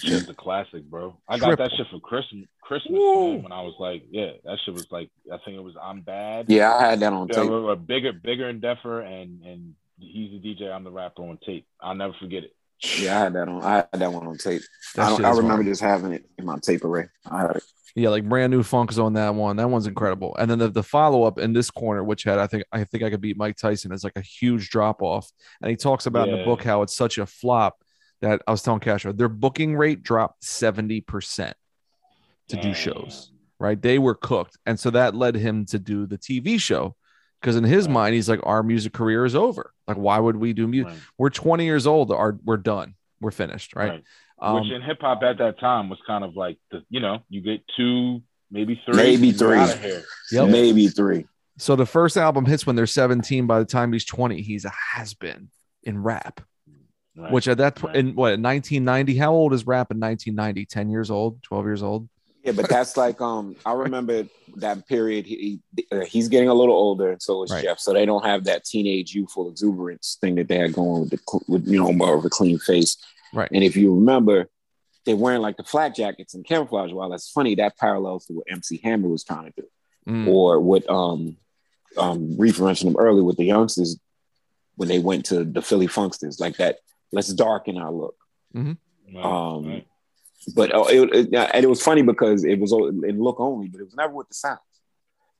Shit's a classic, bro. I got that shit for Christmas. Christmas man, when I was like, yeah, that shit was like, I think it was I'm bad. Yeah, I had that on Yeah, tape. we were bigger, bigger and Deffer, and and he's the DJ. I'm the rapper on tape. I'll never forget it. Yeah, I had that on. I had that one on tape. That I, don't, I remember hard. just having it in my tape array. I had it. Yeah, like brand new funk's on that one. That one's incredible. And then the, the follow up in this corner, which had I think I think I could beat Mike Tyson, is like a huge drop off. And he talks about in the book how it's such a flop that I was telling Castro their booking rate dropped seventy percent to do shows. Right, they were cooked, and so that led him to do the TV show because in his Right. mind he's like, our music career is over. Like, why would we do music? Right. We're twenty years old. Our we're done. We're finished. Right. Right. Um, Which in hip hop at that time was kind of like the, you know, you get two, maybe three, Maybe you're three. outta here. Yep. Maybe three. So the first album hits when they're 17. By the time he's 20, he's a has been in rap. Right. Which at that point, Right. in what 1990? How old is rap in 1990? 10 years old, 12 years old. Yeah, but that's like um. I remember that period. He, he uh, he's getting a little older, and so is Right. Jeff. So they don't have that teenage youthful exuberance thing that they had going with the with you know more of a clean face. Right. And if you remember, they're wearing like the flat jackets and camouflage. While that's funny, that parallels to what MC Hammer was trying to do, Mm, or what um um Reef mentioned them earlier with the youngsters when they went to the Philly Funksters, like that. Let's darken our look. Right. Um, Right. But uh, it, it, and it was funny because it was in look only, but it was never with the sounds.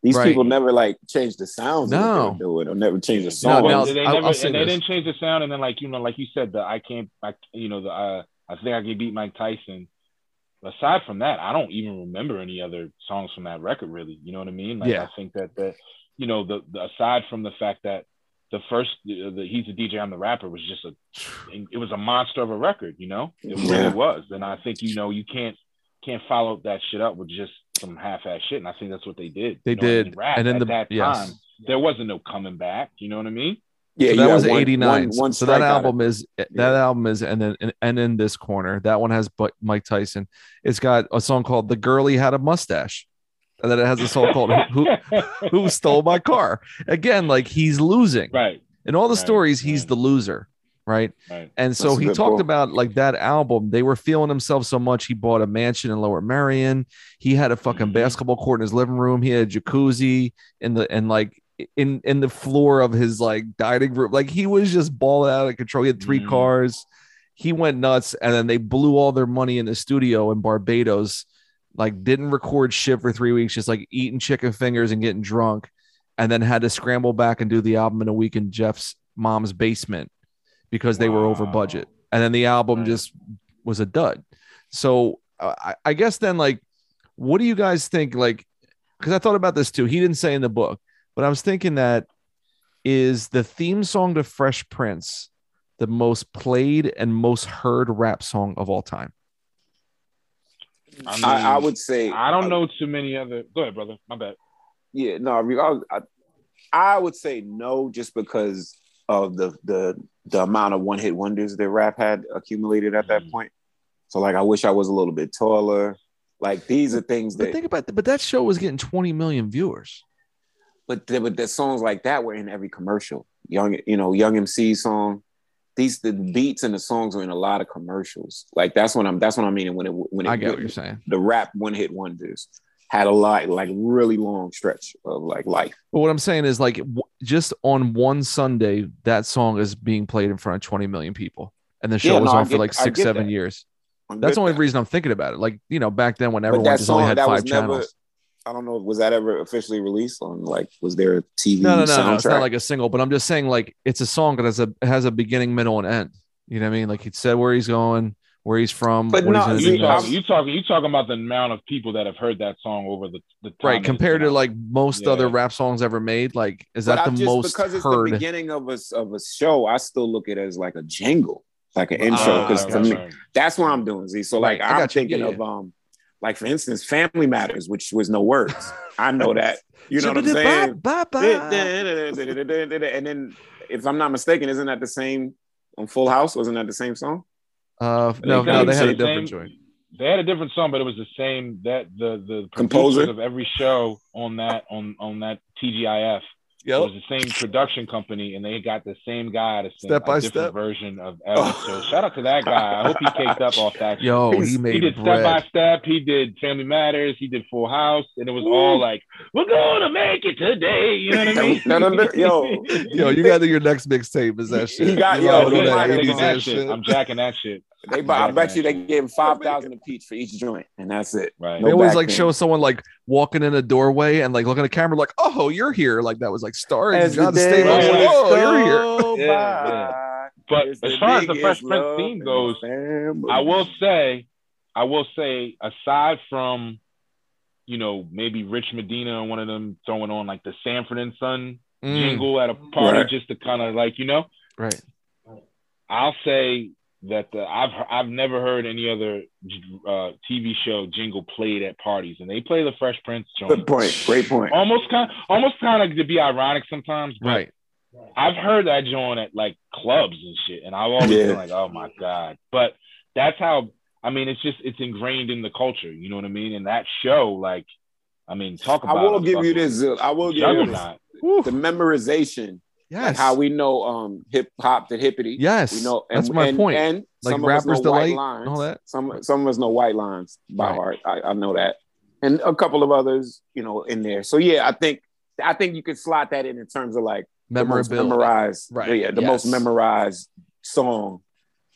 These Right. people never like changed the sounds No. they were doing, or never changed the No, song. now- Well, they I'll- never, I'll and they didn't change the sound, and then like you know, like you said, the I can't, I you know, the uh, I think I can beat Mike Tyson. Aside from that, I don't even remember any other songs from that record. Really, you know what I mean? Like Yeah. I think that the, you know, the, the aside from the fact that the first, the, the he's a DJ, I'm the rapper was just a, it was a monster of a record. You know, it Yeah. really was, and I think you know you can't can't follow that shit up with just some half-ass shit, and I think that's what they did. They You know what I did. mean? Rap And then at the- that yes. time, there wasn't no coming back. You know what I mean? yeah, so you that had was 89. one- one so that strike out of- album is that Yeah. album is and then and, and in this corner, that one has but Mike Tyson. It's got a song called The Girlie Had a Mustache. And then it has a song called Who, Who Who Stole My Car? Again, like he's losing. right. In all the Right, stories, he's right. the loser, right? Right. And so That's he talked pull. about like that album. They were feeling themselves so much. He bought a mansion in Lower Merion. He had a fucking Mhm. basketball court in his living room. He had a jacuzzi in the and like in in the floor of his like dining room. Like he was just balling out of control. He had 3 Mhm. cars. He went nuts, and then they blew all their money in the studio in Barbados. Like didn't record shit for three weeks, just like eating chicken fingers and getting drunk, and then had to scramble back and do the album in a week in Jeff's mom's basement because they were over budget. And then the album just was a dud. So uh, I, I guess then, like, what do you guys think? Like, because I thought about this too. He didn't say in the book, but I was thinking that is the theme song to Fresh Prince the most played and most heard rap song of all time? I, mean, I, I would say I don't know too many other. Go ahead, brother. My bad. Yeah, no, I, I, I would say no, just because of the the the amount of one hit wonders that rap had accumulated at that Mhm. point. So like, I wish I was a little bit taller. Like these are things But that, think about that. But that show was getting 20 million viewers. but the, but the songs like that were in every commercial. Young, you know, Young MC song. These the beats and the songs were in a lot of commercials. Like that's what I'm. That's what I mean. And when it when it I get what you're saying. the rap one hit wonders had a lot like really long stretch of like life. But what I'm saying is, like, w- just on one Sunday, that song is being played in front of 20 million people, and the show Yeah, was no, on for like six, seven that. years. I'm That's the only that. reason I'm thinking about it. Like, you know, back then when everyone just only had five never. channels. I don't know. Was that ever officially released on like? Was there a TV No, no, no, soundtrack? no. It's not like a single, but I'm just saying, like, it's a song that has a has a beginning, middle, and end. You know what I mean? Like, he said where he's going, where he's from, But no, he's gonna see, do You I'm- talking, you talking, you talking about the amount of people that have heard that song over the, the time right compared to like most Yeah. other rap songs ever made like is But that I the just, most because it's heard the beginning of a of a show. I still look at it as like a jingle, like an intro. Ah, Because right, to me, right. that's what I'm doing. Z. So like Right, I I'm got you. thinking Yeah, of um, like for instance, Family Matters, which was no words. I know that. You know what I'm saying? Bye, bye. and then, if I'm not mistaken, isn't that the same on Full House? Wasn't that the same song? Uh, no, They no, they had a different same- joint. They had a different song, but it was the same. That the the Composer? of every show on that on on that TGIF it was the same production company, and they got the same guy to sing Step by a different step. version of every. So shout out to that guy. I hope he caked up off that. Yo, he He's- made he did step by step. He did Family Matters. He did Full House, and it was all like, "We're gonna make it today." You know what I mean? No, no, no, yo, Yo, you got to your next mixtape is that He got- You yo, know, he that 80s I'm jacking that shit. shit. I'm jacking that shit. They, bu- I bet you they gave him five thousand apiece for each joint, and that's it. Right. They always like then. show someone like walking in a doorway and like looking at the camera like, oh, you're here. Like that was like starring John Stamos. days Oh, you're here. Yeah, yeah. But as far as the Fresh Prince theme goes. I will say, I will say, aside from, you know, maybe Rich Medina and one of them throwing on like the Sanford and Son Mm, jingle at a party Right. just to kind of like, you know, right. I'll say that the, I've I've never heard any other uh, TV show jingle played at parties, and they play the Fresh Prince joint. Good point. Great point. Almost kind, almost kind of to be ironic sometimes, but Right. I've heard that joint at like clubs and shit, and I've always Yeah. been like, oh my god. But that's how I mean, it's just it's ingrained in the culture. You know what I mean? And that show, like, I mean, talk about. I will give you this. I will give you this. Juggernaut. The memorization, Yes. like how we know um hip hop to hippity. yes. We know That's my point. And Like some of us Rapper's know white Delight lines. all that. Some some of us know white lines by Right. heart. I, I know that, and a couple of others, you know, in there. So yeah, I think I think you could slot that in in terms of like the Memorability. memorized, Right. Yeah, the Yes. most memorized song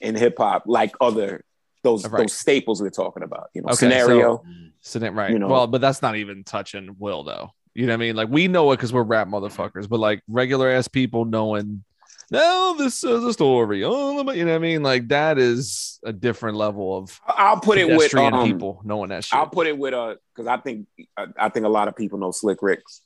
in hip hop, like other those Right. those staples we're talking about. You know, Okay, scenario. So right. You know. well, but that's not even touching Will though. You know what I mean? Like we know it because we're rap motherfuckers, but like regular ass people knowing, no, this is a story. Oh, you know what I mean? Like that is a different level of I'll put it with um, people knowing that shit. I'll put it with uh because I think I, I think a lot of people know Slick Rick's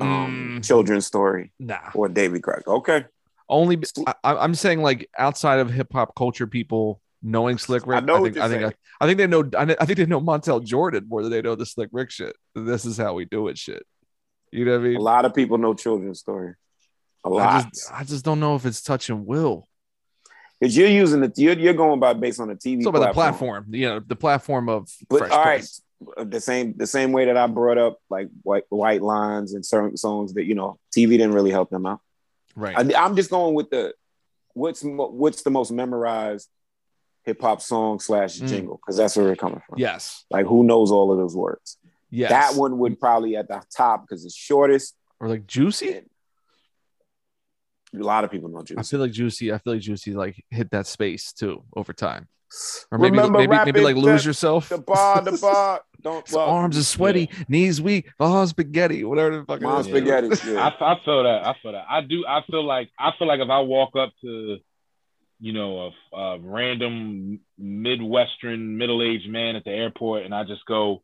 um, Mm. children's story nah, or David Craig. Okay, only I, I'm saying like outside of hip hop culture, people knowing Slick Rick. I know what think I think. I, I think they know. I, I think they know Montel Jordan more than they know the Slick Rick shit. This is how we do it. Shit. You know what I mean? a lot of people know children's story. A I lot. just, I just don't know if it's touching Will. Because you're using it, you're, you're going by based on the TV It's about the platform. you know, the platform of But Fresh all right, the same the same way that I brought up like white white lines and certain songs that you know TV didn't really help them out. right? I, I'm just going with the what's what's the most memorized hip hop song slash Mm. jingle? Because that's where we're coming from. Yes. Like who knows all of those words? Yes. That one would probably at the top because it's shortest. or like Juicy. A lot of people know juicy. I feel like Juicy. I feel like Juicy like hit that space too over time. Or maybe Remember maybe maybe like lose the- yourself. The bar, the bar. Don't well, arms are sweady, knees weak, oh spaghetti, whatever the fuck. it Mom's spaghetti. Yeah. I, I feel that. I feel that. I do. I feel like. I feel like if I walk up to, you know, a, a random midwestern middle-aged man at the airport, and I just go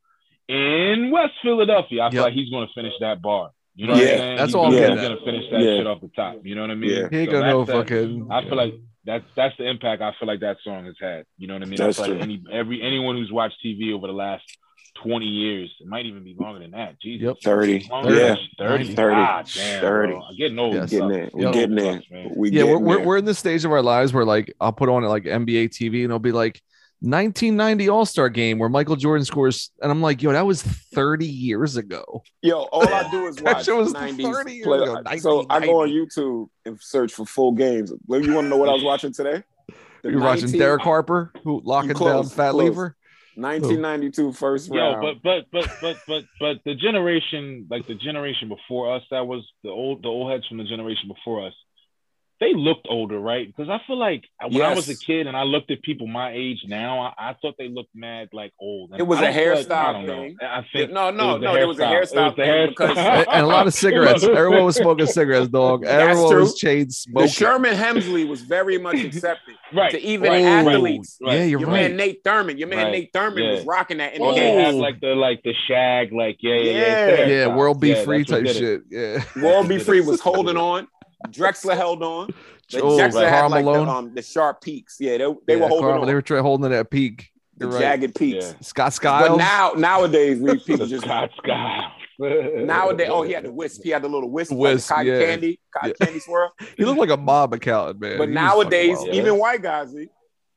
in West Philadelphia, I feel Yep. like he's going to finish that bar. You know Yeah, what I'm saying? that's he's all I'm gonna, getting he's gonna finish that Yeah. shit off the top. You know what I mean? Yeah. He ain't So gonna know that- fucking. I feel like that's that's the impact I feel like that song has had. You know what I mean? That's I feel true. like any every anyone who's watched TV over the last twenty years, it might even be longer than that. Jesus. Yep. 30. Longer Yeah. than 30. 30. God damn, 30. bro. I'm getting old. Yes. Getting there. We Yo. getting there. Man. We yeah, we're, getting we're, there. we're in the stage of our lives where like I'll put on like NBA TV and it'll be like 1990 All Star Game where Michael Jordan scores, and I'm like, yo, that was 30 years ago. Yo, all I do is watch shit was 90s 30 years play- ago, So I go on YouTube and search for full games. Well, You want to know what I was watching today? The You're watching Derek Harper, who locking down Fat close. Lever. 1992 first Yo, round. but but but but but but the generation like the generation before us, that was the old the old heads from the generation before us. They looked older, right? Because I feel like when I was a kid and I looked at people my age now, I, I thought they looked mad like old. And It was I a don't like- hairstyle I don't know. thing. I think no, no, it was no. the There was a hairstyle. hairstyle It was the thing because hairstyle. and, and a lot of cigarettes. Everyone was smoking cigarettes, dog. That's Everyone true. was chain smoking. the smoking. Sherman Hemsley was very much accepted right to even right, athletes. Right, Yeah, you're Your right. man Nate Thurmond, your man Right. Nate Thurmond Yeah. was rocking that in Or the they game. had like the like the shag, like yeah, yeah, yeah, Yeah. yeah, world be Yeah, free type shit. Yeah. World Be Free was holding on. Drexler held on. The Oh, Drexler right. had like the, um, the sharp peaks. Yeah, they, they Yeah, were holding Carl, on. They were trying holding at peak. the You're right. jagged peaks. Yeah. Scott Skiles. But now nowadays we people just Scott Scott. nowadays. Oh, he had the wisp. He had the little wisp, Wisp, like cotton yeah. candy, cotton Yeah. candy swirl. he looked like a mob accountant, man. But He nowadays, even white guys,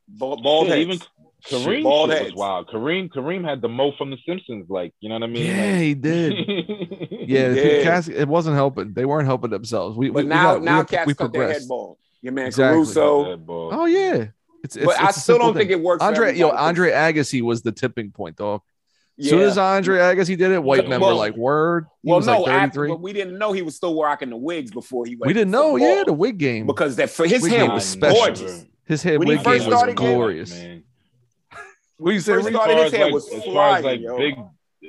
bald, bald Yeah, heads. even Kareem Bald shit was wild. Kareem Kareem had the Mo from The Simpsons, like you know what I mean? yeah, Like- he did. Yeah, Yeah. Cass, it wasn't helping. They weren't helping themselves. We, But we, now, we got, now we, cats we cut their head progressed. bald. Your man Exactly. Caruso. That ball. Oh yeah, it's, it's But I it's a still don't think it works. Andre, yo. Andre Agassi was the tipping point, dog. As Yeah. soon as Andre Agassi did it, white men were like, "Word." He well, was no, like after, 33. but we didn't know he was still rocking the wigs before he went. we didn't full know. Yeah, bald. the wig game. because that for his Wig hair was was special. gorgeous. His head when he wig game was started getting- glorious. Man. What you say? First Reed? started, As his far hair as, was like, as far as like yo. big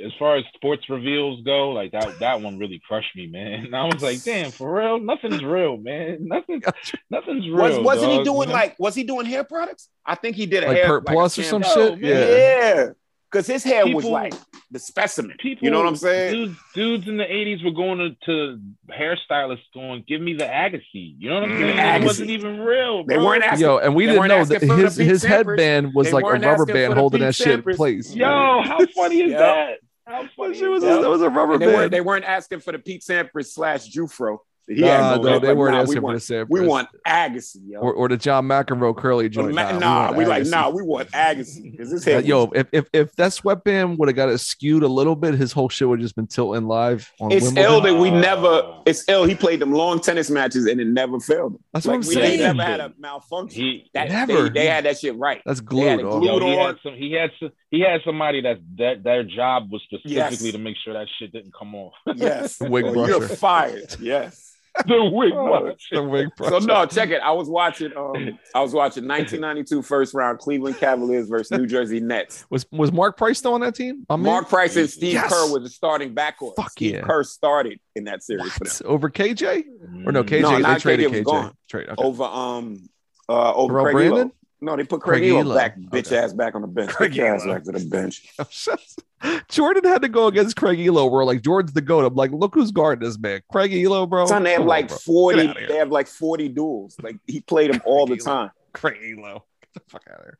as far as sports reveals go, like that that one really crushed me, man. And I was like, damn, for real, nothing's real, man. Nothing, nothing's real. Was, wasn't he doing you know? like? Was he doing hair products? I think he did a Like hair Pert like a Plus or some shit? man. Yeah. Yeah, because his hair was like the specimen. People, you know what I'm saying? Dudes, dudes in the '80s were going to, to hairstylists going, "Give me the Agassi." You know what I'm mm, saying? Agassi. It wasn't even real. They weren't asking. Yo, and we didn't know that his his Sampras. headband was They like a rubber band holding that shit in place. Yo, how funny is Yeah. that? How funny That was is a, that? that was a rubber And they weren't, band. they weren't asking for the Pete Sampras slash Jufro. He Nah, had no, no, they like, weren't nah, asking we for want, the Sampras. We want Agassi, yo. or, or the John McEnroe curly Or joint. Ma- Nah, nah, want we like nah, we want Agassi because his Uh, head. yo, was- if, if if that sweatband would have got it skewed a little bit, his whole shit would just been tilting live on it's Wimbledon. ill that we never. It's ill. He played them long tennis matches and it never failed him. That's Like, what I'm we saying. ain't never had a malfunction. He That, Never. They, they had that shit right. That's They had glued, it glued Yo, he on. had some. He had some. He had somebody that that their job was specifically Yes. to make sure that shit didn't come off. Yes, Wig Oh, you're fired. Yes. the wig Oh, the wig So no, check it. I was watching. Um, I was watching 1992 first round Cleveland Cavaliers versus New Jersey Nets. was was Mark Price still on that team? Man? Mark Price and Steve Yes. Kerr was the starting backcourt. Fuck Steve yeah. Kerr started in that series for them. Over KJ or no. KJ? No, they traded KJ gone. Trade. Okay. over um uh over Brandon? Ehlo. No, they put Craig, Craig Ehlo Ehlo. back, bitch Okay. ass back on the bench. Craig Bitch ass back to the bench. Jordan had to go against Craig Ehlo. We're like Jordan's the goat. I'm like, look who's guarding this man, Craig Ehlo, bro. Son, they have Come like bro. 40, Get outta here. they have like 40 duels. Like he played them all the Ehlo. time. Craig Ehlo. Get the fuck out of there.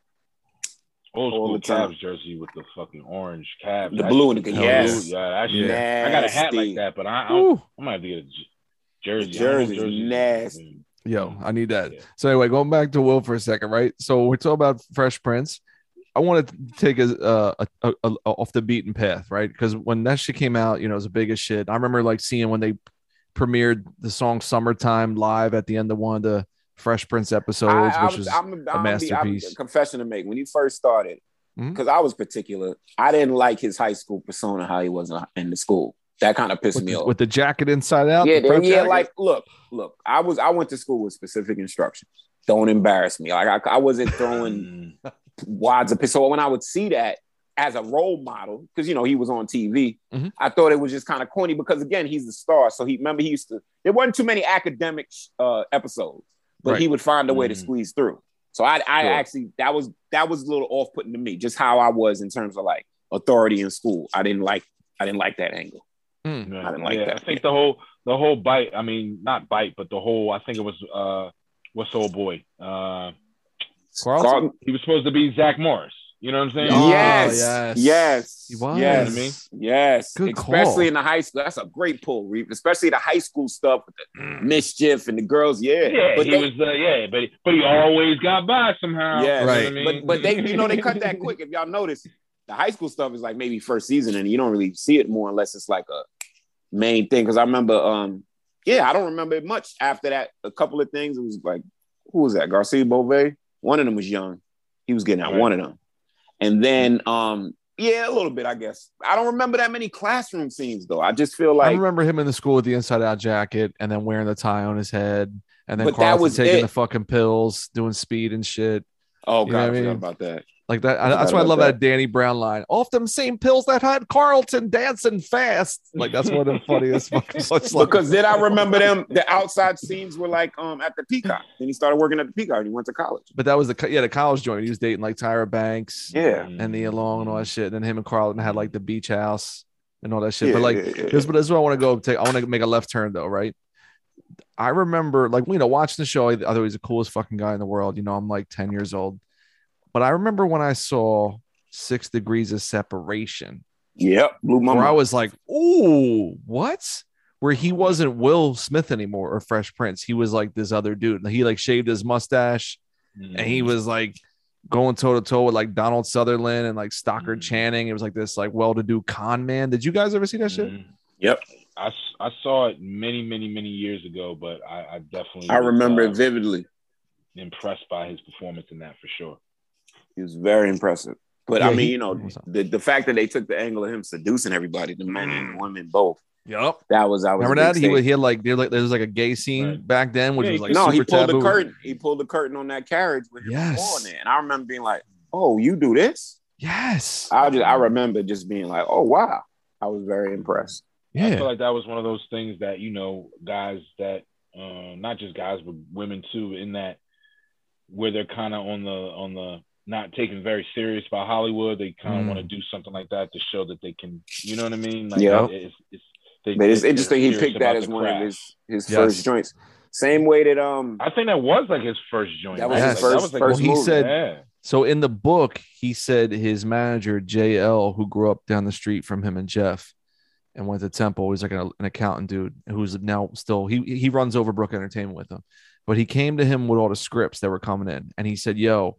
Old all school the time. Cavs jersey with the fucking orange Cavs. The That blue and the- yes. blue. Yeah, that shit. Yeah. I got a hat like that, but I, I, I might have to get a j- jersey. The I don't know jersey's jerseys. nasty. Yo, I need that. Yeah. So anyway, going back to Will for a second, right? So we're talking about Fresh Prince. I want to take a, uh, a, a, a off the beaten path, right? Because when that shit came out, you know, it was the biggest shit. I remember like seeing when they premiered the song "Summertime" live at the end of one of the Fresh Prince episodes, I, I which was, was I'm, I'm, a I'm, masterpiece. I'm, confession to make. When he first started, because I was particular, I didn't like his high school persona, how he was in the school. That kind of pissed with, me the, off. with the jacket inside out. yeah, the yeah. jacket? Like, look, look. I was, I went to school with specific instructions. Don't embarrass me. Like, I, I wasn't throwing Mm. wads of piss. So when I would see that as a role model, because you know he was on TV, Mhm. I thought it was just kind of corny. Because again, he's the star. So he remember he used to. There wasn't too many academic uh, episodes, but Right. he would find a way to Mhm. squeeze through. So I, I Sure. actually that was that was a little off putting to me, just how I was in terms of like authority in school. I didn't like I didn't like that angle. Mm. I didn't like yeah, that. I think the whole the whole bite. I mean, not bite, but the whole. I think it was uh, what's the old boy? Uh, Carlton? Carlton- he was supposed to be Zach Morris. You know what I'm saying? Oh, yes, yes. yes, He was. yes, You know what yes. Good Especially call. in the high school, that's a great pull, Reef. Especially the high school stuff with the mischief and the girls. Yeah, Yeah, but he they, was. Uh, yeah, but but he always got by somehow. Yeah, You know Right. I mean? But but they you know they cut that quick. If y'all notice, the high school stuff is like maybe first season, and you don't really see it more unless it's like a main thing. Because I remember, um, yeah, I don't remember it much after that. A couple of things. It was like who was that? Garcia Bove. One of them was young. He was getting out. Right. One of them, and then um, yeah, a little bit. I guess I don't remember that many classroom scenes though. I just feel like I remember him in the school with the inside out jacket and then wearing the tie on his head. And then But that was taking it. the fucking pills, doing speed and shit. oh You god, I I forgot mean? about that. Like that. I that's why I love that. that. Danny Brown line. Off them same pills that had Carlton dancing fast. Like that's one of the funniest fucking it's like- Because then I remember them. The outside scenes were like um at the Peacock. Then he started working at the Peacock. and He went to college. But that was the yeah the college joint. He was dating like Tyra Banks Yeah. and Nia Long and all that shit. And then him and Carlton had like the beach house and all that shit. Yeah, but like yeah, yeah. this, but this is what I want to go take. I want to make a left turn though, right? I remember like you know watching the show. I thought he was the coolest fucking guy in the world. You know, I'm like 10 years old, but I remember when I saw Six Degrees of Separation, Yep, Blue Mama. where I was like, "Ooh, what?" Where he wasn't Will Smith anymore or Fresh Prince. He was like this other dude. He like shaved his mustache and Mm. he was like going toe to toe with like Donald Sutherland and like Stockard Mhm. Channing. It was like this like well-to-do con man. Did you guys ever see that shit? Mhm. Yep, I saw it many, many, many years ago, but I, I definitely I was, remember uh, it vividly. impressed by his performance in that for sure. He was very impressive. But I mean, he- you know, the, the fact that they took the angle of him seducing everybody, the men and the women both, Yep. that was I was Remember that he stage. was he had like there like there was like a gay scene Right. back then, which Yeah, was like no, he pulled taboo. the curtain. He pulled the curtain on that carriage with him Yes. on there, and I remember being like, "Oh, you do this?" Yes. I just I remember just being like, "Oh wow," I was very impressed. Yeah. I feel Yeah. like that was one of those things that you know, guys that uh, not just guys but women too, in that where they're kind of on the on the not taken very serious by Hollywood. They kind of Mm. want to do something like that to show that they can, you know what I mean? Like, Yeah. It's, it's, they, But it's interesting he picked that as the one of his his Yes. first joints. Same way that um I think that was like his first joint. That was right? his Like, first- was like first his Well, he movie. said- yeah. So in the book, he said his manager JL, who grew up down the street from him and Jeff, and went to Temple, He's like an, an accountant dude who's now still he he runs Overbrook Entertainment with him, but he came to him with all the scripts that were coming in, and he said, "Yo,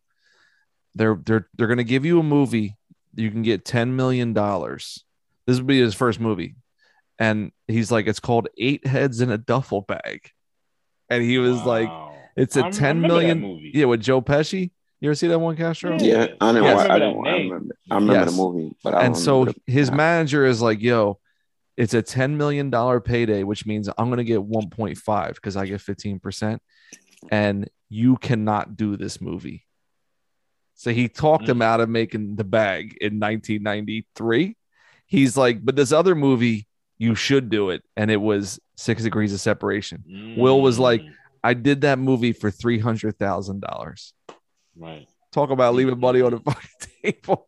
they're they're they're gonna give you a movie, you can get ten million dollars. This would be his first movie." And he's like, it's called Eight Heads in a Duffel Bag. And he was like, it's I a rem- I 10 remember that million. movie. Yeah, with Joe Pesci. You ever see that one, Castro? yeah, I know Yes. I, I I, don't, that I remember I remember Yes. the movie, but I and so remember the- his manager is like, "Yo, it's a ten million dollar payday, which means I'm gonna get 1.5 because I get 15 percent, and you cannot do this movie." So he talked him out of making the bag in 1993. He's like, "But this other movie, you should do it," and it was Six Degrees of Separation. Will was like, Mm, I did that movie for three hundred thousand dollars. right. Talk about leaving money on the fucking table.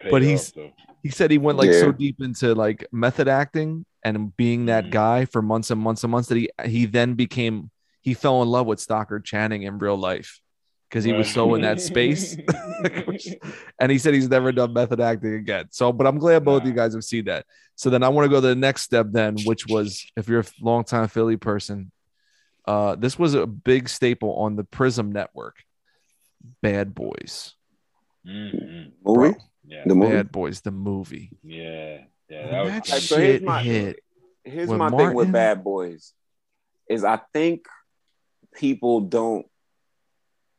Paid But he's- though. he said he went like Yeah. so deep into like method acting and being that Mhm. guy for months and months and months that he he then became he fell in love with Stockard Channing in real life because he was so in that space. and he said he's never done method acting again. So, but I'm glad both of you guys have seen that. So then I want to go to the next step then, which was if you're a longtime Philly person, uh, this was a big staple on the Prism network. Bad Boys. Mhm. movie, Yeah, the movie. Bad Boys, the movie. yeah, yeah. When That was that Alright, here's shit my- hit. Here's With my thing with Bad Boys, is I think people don't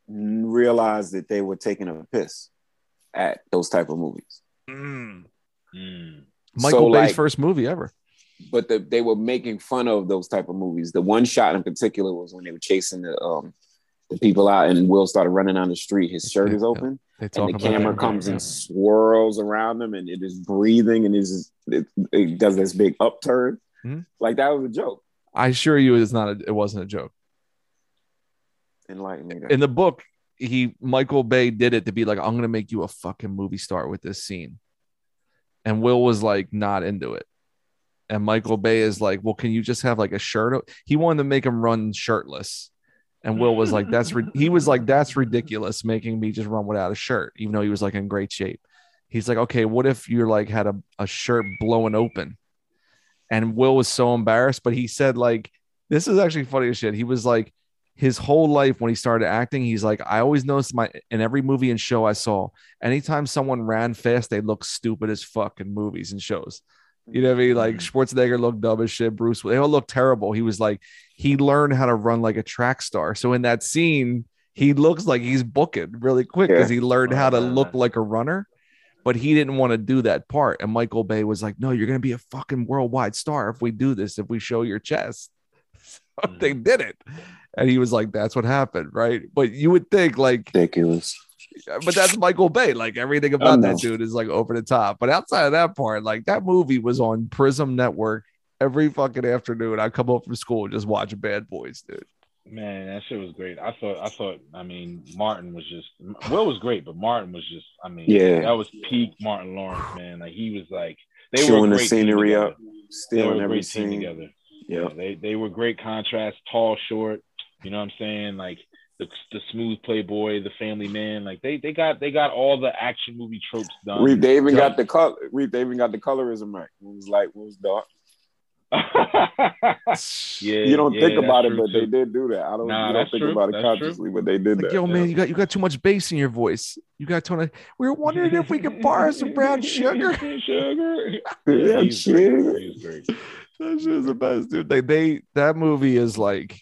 realize that they were taking a piss at those type of movies. Mm. Michael So, Bay's like- first movie ever. but the, they were making fun of those type of movies. The one shot in particular was when they were chasing the um the people out, and Will started running down the street. His shirt is open, They and the camera that. comes and swirls around him, and it is breathing, and is it, it does this big upturn. Mhm. Like that was a joke. I assure you, it's not. A, it wasn't a joke. Enlighten me. In the book, he Michael Bay did it to be like, I'm gonna make you a fucking movie star with this scene, and Will was like not into it. And Michael Bay is like, well, can you just have like a shirt? He wanted to make him run shirtless, and Will was like, that's he was like, that's ridiculous, making me just run without a shirt, even though he was like in great shape. He's like, okay, what if you're like had a, a shirt blowing open? And Will was so embarrassed, but he said like, this is actually funny as shit. He was like, his whole life when he started acting, he's like, I always noticed my in every movie and show I saw, anytime someone ran fast, they look stupid as fuck in movies and shows. You know what I mean? Like mm. Schwarzenegger looked dumb as shit. Bruce, they all look terrible. He was like, he learned how to run like a track star. So in that scene, he looks like he's booking really quick because he learned how to look like a runner. But he didn't want to do that part. And Michael Bay was like, No, you're gonna be a fucking worldwide star if we do this, if we show your chest. So mm. they did it. And he was like, That's what happened, right? But you would think like ridiculous. but that's Michael Bay. Like everything about I that dude is like over the top. But outside of that part, like that movie was on Prism Network every fucking afternoon. I come home from school and just watch Bad Boys, dude. Man, that shit was great. I thought, I thought, I mean, Martin was just, Will was great, but Martin was just, I mean, Yeah. that was peak Martin Lawrence, man. Like he was like, they were Chewing a the scenery up, They were stealing a every team scene. together. Yeah. They they were great contrast, tall, short. You know what I'm saying? Like the, the smooth playboy, the family man. Like they they got they got all the action movie tropes done. Reef, they even Yeah. got the color. Reef, they even got the colorism right. It was light, it was dark. yeah, you don't yeah, think about it, true, but they did do that. I don't, Nah, you don't think true. about it That's true. consciously, but they did Like, that. yo, yeah. man, you got you got too much bass in your voice. You got too much. We were wondering if we could borrow some brown sugar. sugar. Yeah, he's shit. great. He's great. That shit the best, dude. They, they that movie is like I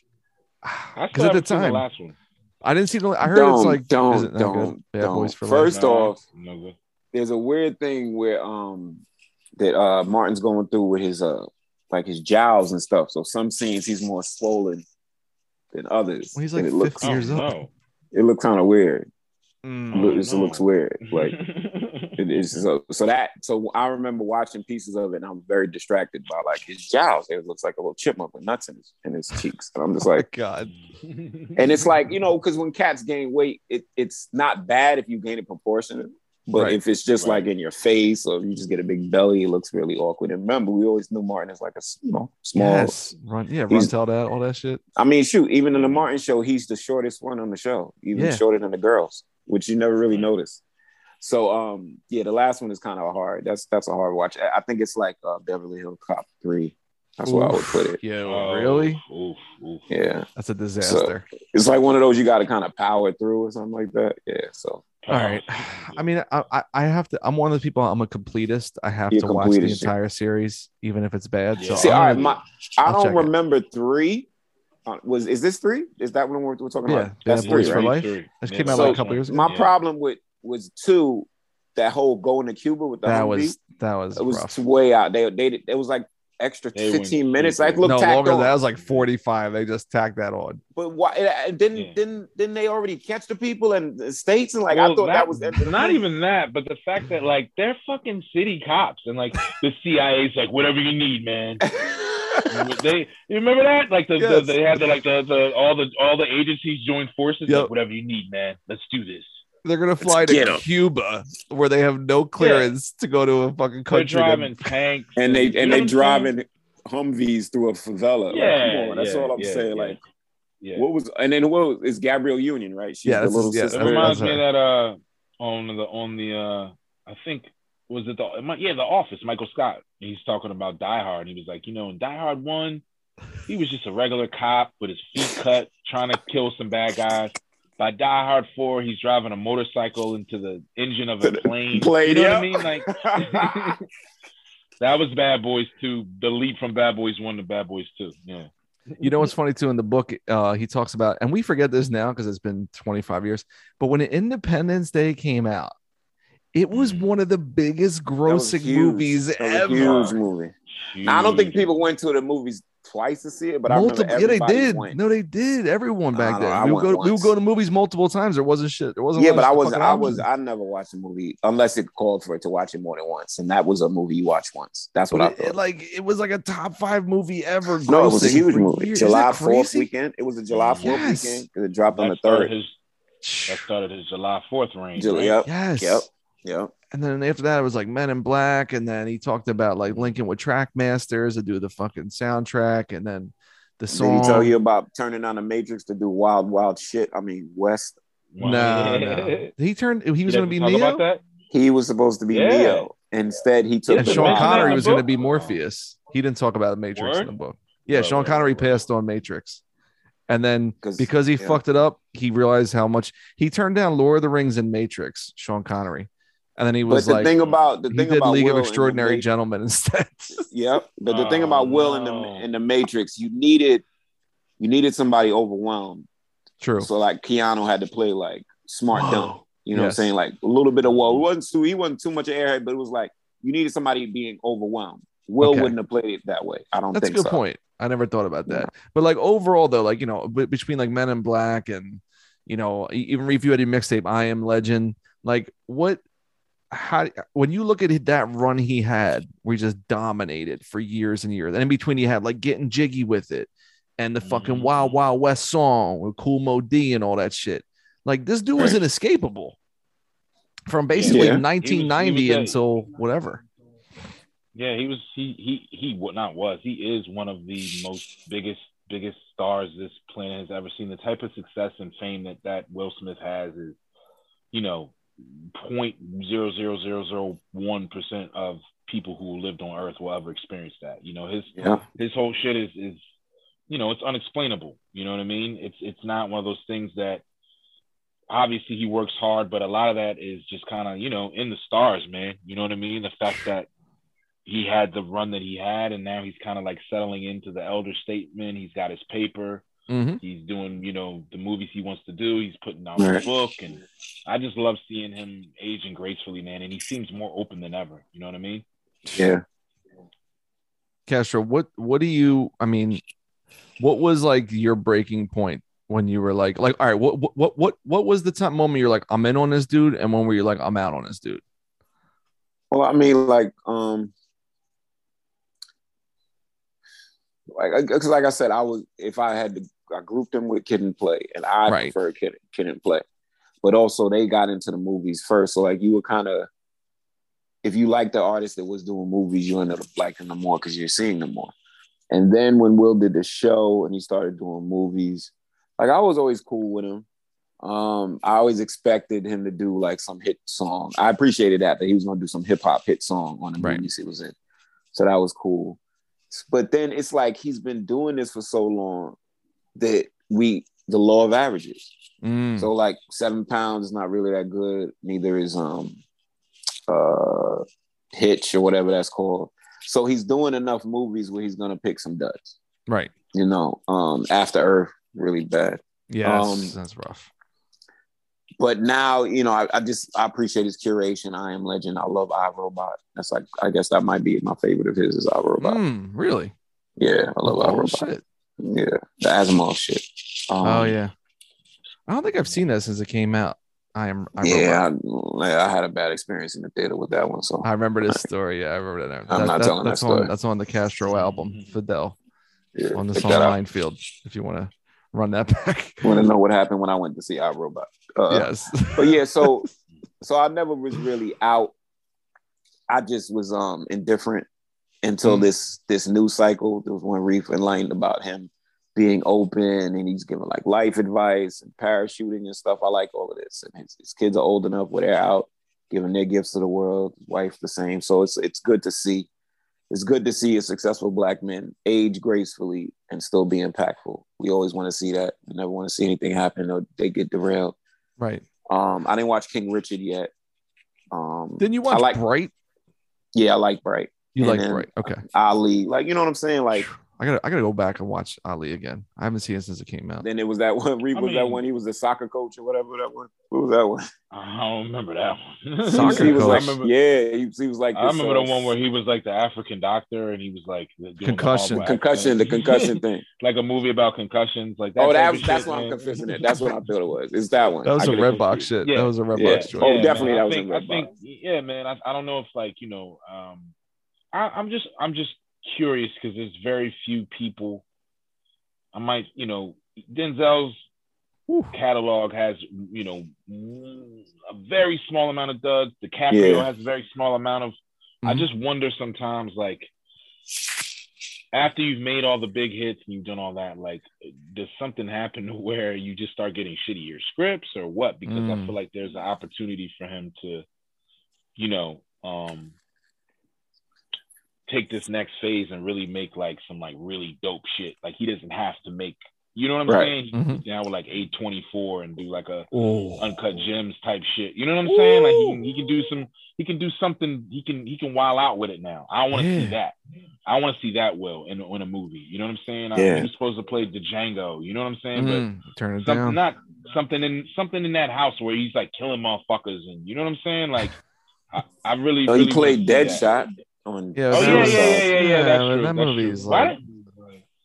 because still at the haven't seen time the last one. I didn't see the. I heard don't, it's like don't, it don't, good? Don't. Boys for First life. off, No there's a weird thing where um that uh Martin's going through with his uh like his jowls and stuff. So some scenes he's more swollen than others. Well, he's like it looks 50 years old. no. it looks kind of weird. Mm. It, look- it just no. looks weird. Like it is so so that so I remember watching pieces of it and I'm very distracted by like his jowls. It looks like a little chipmunk with nuts in his in his cheeks. And I'm just oh like God, and it's like, you know, because when cats gain weight, it, it's not bad if you gain it proportionate. But Right. if it's just like in your face or you just get a big belly, it looks really awkward. And remember, we always knew Martin is like a you know, small. yes, run, yeah, run, tell that, all that shit. I mean, shoot, even in the Martin show, he's the shortest one on the show, even Yeah. shorter than the girls, which you never really notice. So, um, yeah, the last one is kind of hard. That's that's a hard watch. I I think it's like uh, Beverly Hill Cop three. That's where I would put it. Yeah, Oh, really? Oof, oof. Yeah, That's a disaster. it's like one of those you got to kind of power through or something like that. Yeah, so all right. I mean, I, I I have to. I'm one of those people. I'm a completist. I have You're to watch the completist, yeah. entire series, even if it's bad. So See, I'm all right, my I don't check it. remember three. Uh, was is this three? Is that what we're, we're talking Yeah, about? That's Bad Boys three, for right? Life. Three. This Yeah, came out the like a couple years ago. My Yeah. problem with was two, that whole going to Cuba with the that Humvee, was that was it was rough. way out. They they it was like extra They went 15 minutes. super. Like look no tacked longer. on. That was like 45. They just tacked that on. but why it- didn't Yeah. didn't didn't they already catch the people in the states and like I Well, thought that, was not even that, but the fact that like they're fucking city cops and like the CIA's like whatever you need, man. they you remember that like the, Yes. the they had the like the, the all the all the agencies joined forces Yep. like whatever you need, man. Let's do this. They're gonna fly get to 'em. Cuba where they have no clearance to go to a fucking country. They're driving that- tanks and they you and know they what I'm driving Humvees through a favela. Like, Yeah, come on, that's yeah, all I'm yeah, saying. yeah. Like Yeah. what was and then what was is Gabrielle Union, right? She's Yeah, the little is- yeah, It sister. that's- reminds me that uh on the on the uh I think was it the it yeah the Office Michael Scott he's talking about Die Hard and he was like you know in Die Hard one he was just a regular cop with his feet cut trying to kill some bad guys. By Die Hard four he's driving a motorcycle into the engine of a plane. Plane, you know yeah. what I mean? Like that was Bad Boys two. The leap from Bad Boys one to Bad Boys two. Yeah. You know what's funny too in the book? Uh, he talks about, and we forget this now because it's been 25 years. But when Independence Day came out, it was one of the biggest That was grossing huge. movies That was a ever. huge movie. Now, I don't think people went to the movies twice to see it, but I remember Multiple, yeah, they did. went. No, they did. Everyone back then. We would go. We would go to movies multiple times. There wasn't shit. There wasn't. Yeah, but I was I was options. I never watched a movie unless it called for it to watch it more than once, and that was a movie you watch once. That's what But I thought. it, like it was like a top five movie ever. no, it was a huge movie. years. July Fourth weekend. It was a July Fourth Yes. weekend because it dropped on the third. his that started his July Fourth reign. Ju- right? Yep, Yes. yep, yep. And then after that, it was like Men in Black, and then he talked about like linking with Trackmasters to do the fucking soundtrack, and then the song. Did he tell you about turning on the Matrix to do wild, wild shit? I mean, West. No, no. He turned. He was going to be Neo, about that. He was supposed to be Yeah. Neo. Instead, he took and Sean Wasn't that in Connery was going to be Morpheus. He didn't talk about the Matrix in the book. Yeah, Right, Sean Connery right, right. passed on Matrix, and then because he yeah. fucked it up, he realized how much he turned down Lord of the Rings and Matrix. Sean Connery, and then he was But the like, thing about the he thing did about League Will of Extraordinary Gentlemen instead. Yep. But the thing Oh, about Will in oh, no. the in the Matrix, you needed you needed somebody overwhelmed. True. So like Keanu had to play like smart dumb. You know what I'm saying? Like a little bit of Will. He wasn't too he wasn't too much airhead, but it was like you needed somebody being overwhelmed. Will Okay. wouldn't have played it that way. I don't That's a good so. point. I never thought about that. But like overall, though, like you know, between like Men in Black and you know, even if you had mixtape, I Am Legend, like what, how when you look at that run he had, where he just dominated for years and years, and in between he had like getting jiggy with it, and the fucking Mhm. Wild Wild West song with Kool Moe Dee and all that shit. Like this dude was inescapable from basically Yeah. 1990 He was- he was until whatever. Yeah, he was he he he what not was he is one of the most biggest biggest stars this planet has ever seen. The type of success and fame that that Will Smith has is, you know, point zero zero zero zero one percent of people who lived on Earth will ever experience that. You know, his Yeah. his whole shit is is you know it's unexplainable. You know what I mean? It's it's not one of those things that obviously he works hard, but a lot of that is just kind of you know in the stars, man. You know what I mean? The fact that he had the run that he had, and now he's kind of like settling into the elder statement. He's got his paper. Mhm. He's doing, you know, the movies he wants to do. He's putting out Right. a book, and I just love seeing him aging gracefully, man. And he seems more open than ever. You know what I mean? Yeah. Castro, what what do you I mean, what was like your breaking point when you were like like all right, what what what what, what was the time moment you're like I'm in on this dude and when were you like I'm out on this dude? Well, I mean, like, um, like, because like I said, I was if I had to, I grouped them with Kid and Play, and I Right. prefer Kid, Kid and Play, but also they got into the movies first, so like you were kind of, if you like the artist that was doing movies, you ended up liking them more because you're seeing them more. And then when Will did the show and he started doing movies, like I was always cool with him. Um, I always expected him to do like some hit song. I appreciated that that he was gonna do some hip hop hit song on the Right. movies he was in. So that was cool. But then it's like he's been doing this for so long that we the law of averages. Mm, So like seven pounds is not really that good. Neither is um uh Hitch or whatever that's called. So he's doing enough movies where he's gonna pick some duds. right. You know, um After Earth really bad. Yeah, Um, that's, that's rough. but now you know I, I just I appreciate his curation. I am Legend. I love iRobot. That's like I guess that might be my favorite of his is iRobot. Mm, really? Yeah, I love Oh iRobot. shit. Yeah, the Asimov shit. Um, oh yeah. I don't think I've seen that since it came out. I am I yeah. I, I had a bad experience in the theater with that one. So I remember this story. Yeah, I remember that. I'm That- not that- telling that that's story. on that's on the Castro album, Fidel, yeah, on the check song. Minefield, if you want to run that back. Want to know what happened when I went to see iRobot? Uh, yes. but yeah, so so I never was really out. I just was um indifferent until Mm. this this news cycle. There was one Reef enlightened about him being open and he's giving like life advice and parachuting and stuff. I like all of this. And his, his kids are old enough where they're out giving their gifts to the world. His wife the same. So it's it's good to see. It's good to see a successful black man age gracefully and still be impactful. We always want to see that. We never want to see anything happen or they get derailed. right. Um, I didn't watch King Richard yet. Um, Didn't you watch I like, Bright? yeah, I like Bright. You and like then Bright? Okay. Ali, like you know what I'm saying. Like I gotta I gotta go back and watch Ali again. I haven't seen it since it came out. Then it was that one. Reed I was that one. He was the soccer coach or whatever. That one. What was that one? I don't remember that one. Soccer he was coach. like, I remember, yeah, he, he was like. I remember uh, the one where he was like the African doctor, and he was like doing the Concussion. horrible concussion, the concussion thing. like a movie about concussions, like that. Oh, type that was, that's what I'm man. confusing it. That's what I thought it was. It's that one. That was I a get it Redbox confused. shit. Yeah. That was a Redbox Yeah. joint. Oh, definitely I that was think, in I Redbox. think, yeah, man. I, I don't know if like you know, um, I, I'm just I'm just curious because there's very few people. I might, you know, Denzel's catalog has, you know, a very small amount of duds. DiCaprio Yeah. has a very small amount of. I Mhm. just wonder sometimes, like, after you've made all the big hits and you've done all that, like, does something happen to where you just start getting shittier scripts or what? Because I Mm. feel like there's an opportunity for him to, you know, um, take this next phase and really make like some like really dope shit. Like he doesn't have to make, you know what I'm Right. saying? He can Mhm. sit down with like A24 and do like a Oh, uncut gems type shit. You know what I'm saying? Like he can, he can do some, he can do something. He can he can wild out with it now. I want to Yeah. see that. I want to see that Will in in a movie. You know what I'm saying? I, Yeah. he was supposed to play the Django. You know what I'm saying? But mm, turn it something down. not something in something in that house where he's like killing motherfuckers and you know what I'm saying? Like I, I really, Oh, really he played wanna see that. Deadshot on. Yeah, Oh that yeah, was- yeah, yeah, yeah, yeah. That's but true. that that's movie true. is Why like- did-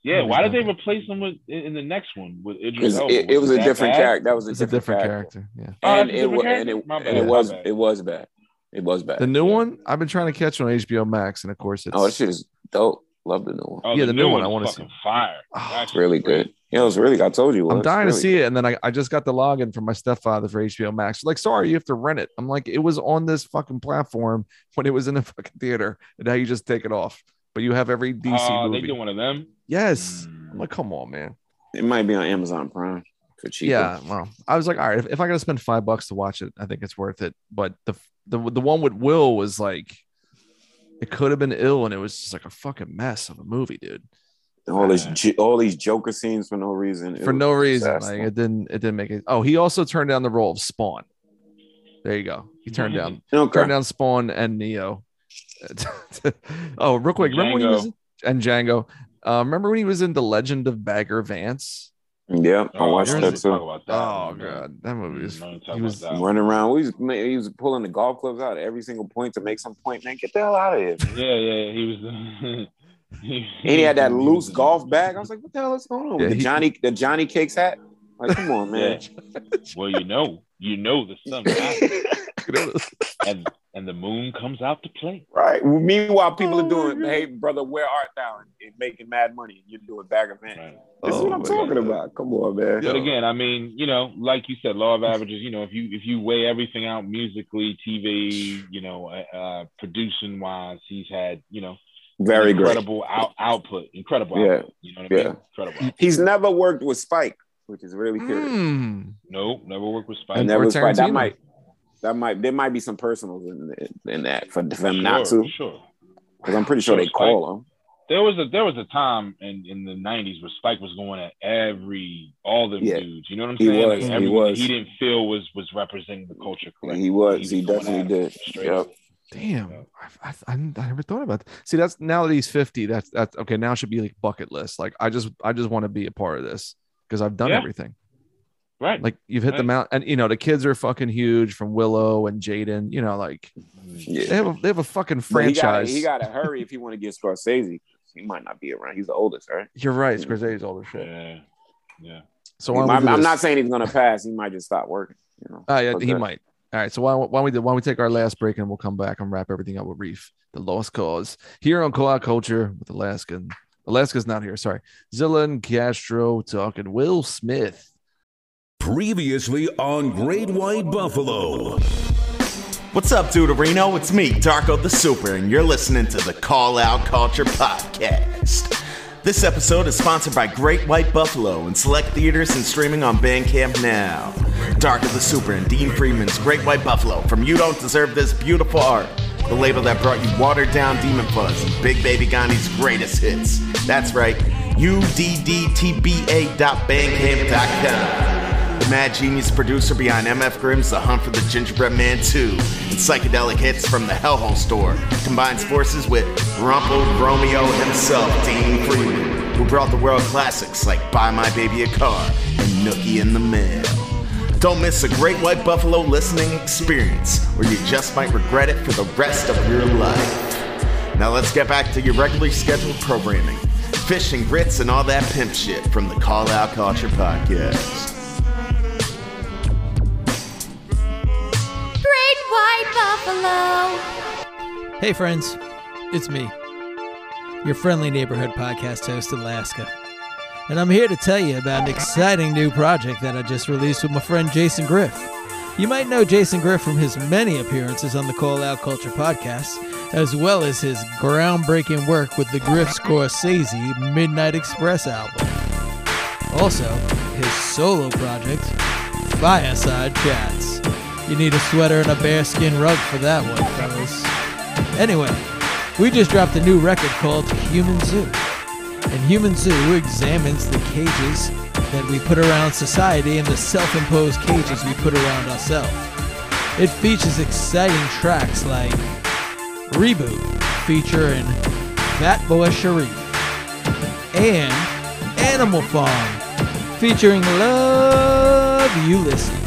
yeah, why did they replace him with in in the next one with Idris Because Elba? it, it was a different bad? character. That was a It's a different, different character. character. Yeah. Oh, And that's it, different and it and it was bad. it was bad. It was bad. The new Yeah. one I've been trying to catch on HBO Max, and of course it's Oh, that shit is dope. Love the new one. Oh, Yeah, the new one I wanna see. fire. Oh, That's It's really great. good. Yeah, it was really. I told you. it I'm was dying to really see it, and then I, I just got the login from my stepfather for HBO Max. Like, sorry, you have to rent it. I'm like, it was on this fucking platform when it was in the fucking theater, and now you just take it off. But you have every DC Oh, they movie. do one of them. yes, Mm. I'm like, come on, man. It might be on Amazon Prime for cheaper. Yeah, well, I was like, all right, if, if I got to spend five bucks to watch it, I think it's worth it. But the the the one with Will was like, it could have been ill, and it was just like a fucking mess of a movie, dude. All this, Yeah. all these Joker scenes for no reason. It For no reason, disaster. like it didn't it didn't make it. Oh, he also turned down the role of Spawn. There you go. He turned down Okay. turned down Spawn and Neo. oh, real quick, remember when he was Django. and Django? Uh, remember when he was in The Legend of Bagger Vance? Yeah, I Oh, watched that too. about that Oh one, man. god, that movie was. Don't talk He was that. Running around, we was, he was pulling the golf clubs out at every single point to make some point. Man, get the hell out of here. man. Yeah, yeah, he was. he, And he had that loose golf bag. I was like, what the hell is going on? Yeah, with the he- Johnny, the Johnny Cakes hat. Like, come on, man. Well, you know, you know the sun and and the moon comes out to play. right. Well, meanwhile, people Oh are doing, hey, brother, where art thou? And, and making mad money. And you're doing bag of man. Right. This is Oh what I'm talking God. about. Come on, man. But again, I mean, you know, like you said, law of averages. You know, if you if you weigh everything out musically, TV, you know, uh, uh, producing wise, he's had you know Very great. incredible out, output, incredible Yeah. output. You know what I mean? Yeah. Incredible. Output. He's never worked with Spike, which is really curious. Mm. No, never worked with Spike. And Never or with Spike. That might, that might, there might be some personals in, in that for, for them sure, not to, Sure. because I'm pretty sure they Spike- call him. There was a there was a time in, in the '90s where Spike was going at every all the Yeah. dudes. You know what I'm He saying? was, he everyone was. he didn't feel was was representing the culture correctly. He was. He, going definitely did. it straight Yep. Up. Damn, I, I, I never thought about that. See, that's now that he's 50. That's that's okay. Now should be like bucket list. Like I just I just want to be a part of this because I've done Yeah. everything. Right. Like you've hit the Right. mount, and you know the kids are fucking huge from Willow and Jaden. You know, like Yeah. they have a, they have a fucking But he gotta, franchise. he gotta hurry if he want to get Scorsese. He might not be around. He's the oldest, right? You're right. Scorsese's older shit. yeah. Yeah. So He why don't might- I'm this? not saying he's gonna pass. He might just stop working. You know. Ah, yeah, But he might. All right. So why, why don't we do, why don't we take our last break and we'll come back and wrap everything up with Reef, the Lost Cauze here on Call Out Culture with Alaska. Alaska's not here. Sorry, Zilla and Castro talking Will Smith. Previously on Great White Buffalo. What's up, Deuterino? It's me, Darko the Super, and you're listening to the Call Out Culture Podcast. This episode is sponsored by Great White Buffalo and select theaters and streaming on Bandcamp now. Darko the Super and Dean Freeman's Great White Buffalo from You Don't Deserve This Beautiful Art, the label that brought you Watered Down Demon Fuzz and Big Baby Gandhi's greatest hits. That's right, u d d t b a uddtba.bandcamp.com. The mad genius producer behind MF Grimm's The Hunt for the Gingerbread Man 2 and psychedelic hits from the Hellhole Store combines forces with Rumpled Romeo himself, Dean Freeman. Who brought the world classics like Buy My Baby a Car and Nookie in the Mail. Don't miss a great white buffalo listening experience, or you just might regret it for the rest of your life. Now let's get back to your regularly scheduled programming. Fish and grits and all that pimp shit from the Call Out Culture Podcast. Hey, friends, it's me, your friendly neighborhood podcast host, Alaska. And I'm here to tell you about an exciting new project that I just released with my friend Jason Griff. You might know Jason Griff from his many appearances on the Call Out Culture podcast, as well as his groundbreaking work with the Griff Scorsese Midnight Express album. Also, his solo project, Fireside Chats. You need a sweater and a bearskin rug for that one, fellas. Anyway, we just dropped a new record called Human Zoo. And Human Zoo examines the cages that we put around society and the self imposed cages we put around ourselves. It features exciting tracks like Reboot, featuring Fatboi Sharif, and Animal Farm, featuring Love Ulysses.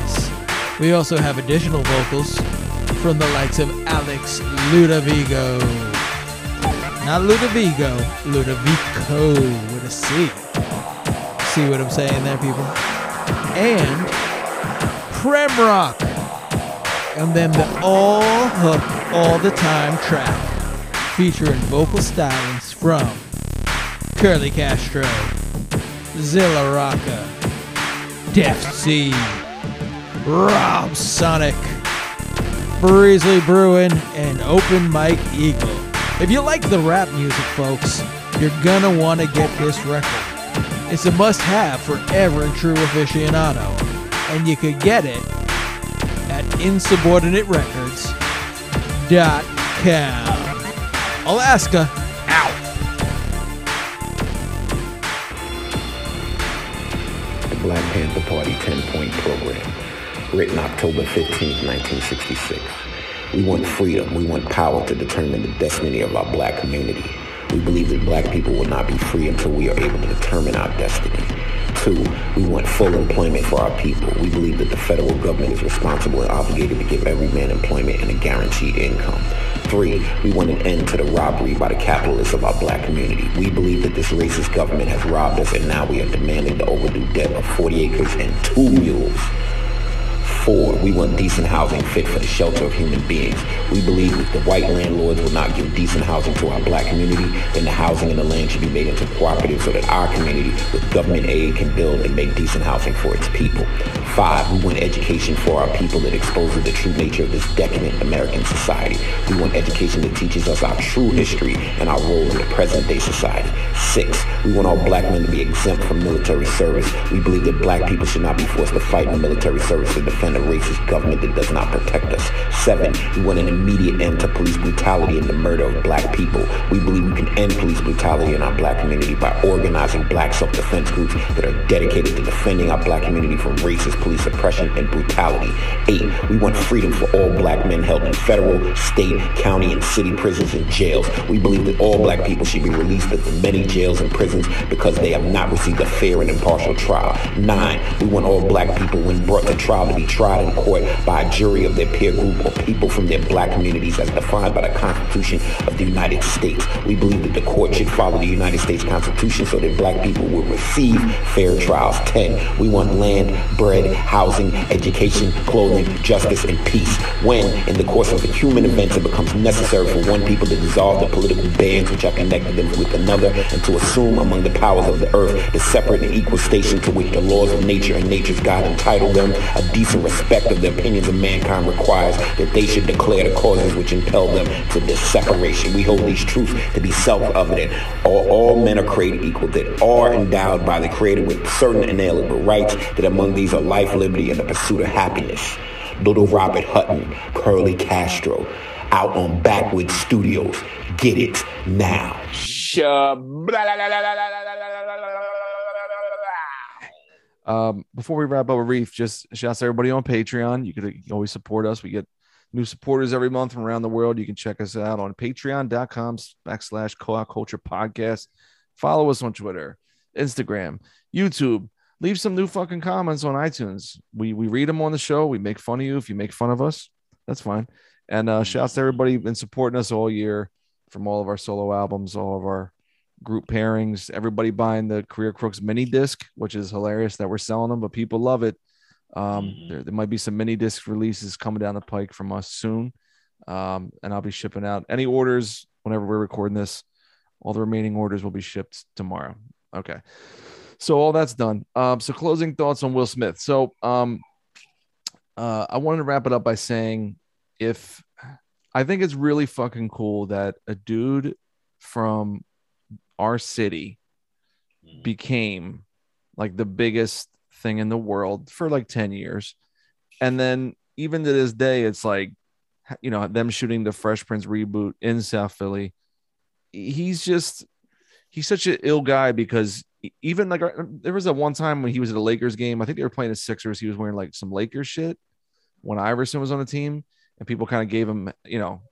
We also have additional vocals from the likes of Alex Ludovico. Not Ludovico, Ludovico with a C. See what I'm saying there, people? And Prem Rock. And then the All Hook All the Time track featuring vocal stylings from Curly Castro, Zilla Rocca, Def C, Rob Sonic, Breezly Brewin, and Open Mike Eagle. If you like the rap music, folks, you're gonna want to get this record. It's a must have for every true aficionado, and you could get it at insubordinaterecords.com. Alaska, out. the Black Panther Party 10 point program, written October 15, 1966. We want freedom. We want power to determine the destiny of our black community. We believe that black people will not be free until we are able to determine our destiny. Two, we want full employment for our people. We believe that the federal government is responsible and obligated to give every man employment and a guaranteed income. Three, we want an end to the robbery by the capitalists of our black community. We believe that this racist government has robbed us and now we are demanding the overdue debt of 40 acres and two mules. Four, we want decent housing fit for the shelter of human beings. We believe that the white landlords will not give decent housing to our black community, then the housing and the land should be made into cooperatives so that our community with government aid can build and make decent housing for its people. Five, we want education for our people that exposes the true nature of this decadent American society. We want education that teaches us our true history and our role in the present day society. Six, we want all black men to be exempt from military service. We believe that black people should not be forced to fight in the military service to defend a racist government that does not protect us. We want an immediate end to police brutality and the murder of black people. We believe we can end police brutality in our black community by organizing black self-defense groups that are dedicated to defending our black community from racist police oppression and brutality. Eight, we want freedom for all black men held in federal, state, county, and city prisons and jails. We believe that all black people should be released the many jails and prisons because they have not received a fair and impartial trial. Nine, we want all black people when brought to trial to be tried in court by a jury of their peer group or people from their black communities as defined by the Constitution of the United States. We believe that the court should follow the United States Constitution so that black people will receive fair trials. 10. We want land, bread, housing, education, clothing, justice, and peace. When, in the course of the human events, it becomes necessary for one people to dissolve the political bands which are connected them with another and to assume among the powers of the earth the separate and equal station to which the laws of nature and nature's God entitle them, a decent respect of the opinions of mankind requires they should declare the causes which impel them to this separation. We hold these truths to be self-evident. All, all men are created equal, that are endowed by the Creator with certain inalienable rights, that among these are life, liberty, and the pursuit of happiness. Little Robert Hutton, Curly Castro, out on Backwoodz Studioz. Get it now. Um, before we wrap up Reef, just shouts to everybody on Patreon. You could always support us. We get new supporters every month from around the world. You can check us out on patreon.com backslash co culture podcast. Follow us on Twitter Instagram, YouTube. Leave some new fucking comments on iTunes. We we read them on the show. We make fun of you if you make fun of us. That's fine. And uh, shouts to everybody been supporting us all year from all of our solo albums, all of our group pairings, everybody buying the Career Crooks mini disc, which is hilarious that we're selling them, but people love it. Um, there, there might be some mini disc releases coming down the pike from us soon. Um, and I'll be shipping out any orders whenever we're recording this. All the remaining orders will be shipped tomorrow. Okay. So all that's done. Um, so closing thoughts on Will Smith. So um, uh, I wanted to wrap it up by saying if I think it's really fucking cool that a dude from our city became like the biggest thing in the world for like 10 years. And then even to this day, it's like, you know, them shooting the Fresh Prince reboot in South Philly. He's just, he's such an ill guy because even like uh, there was a one time when he was at a Lakers game. I think they were playing the Sixers. He was wearing like some Lakers shit when Iverson was on the team, and people kind of gave him, you know,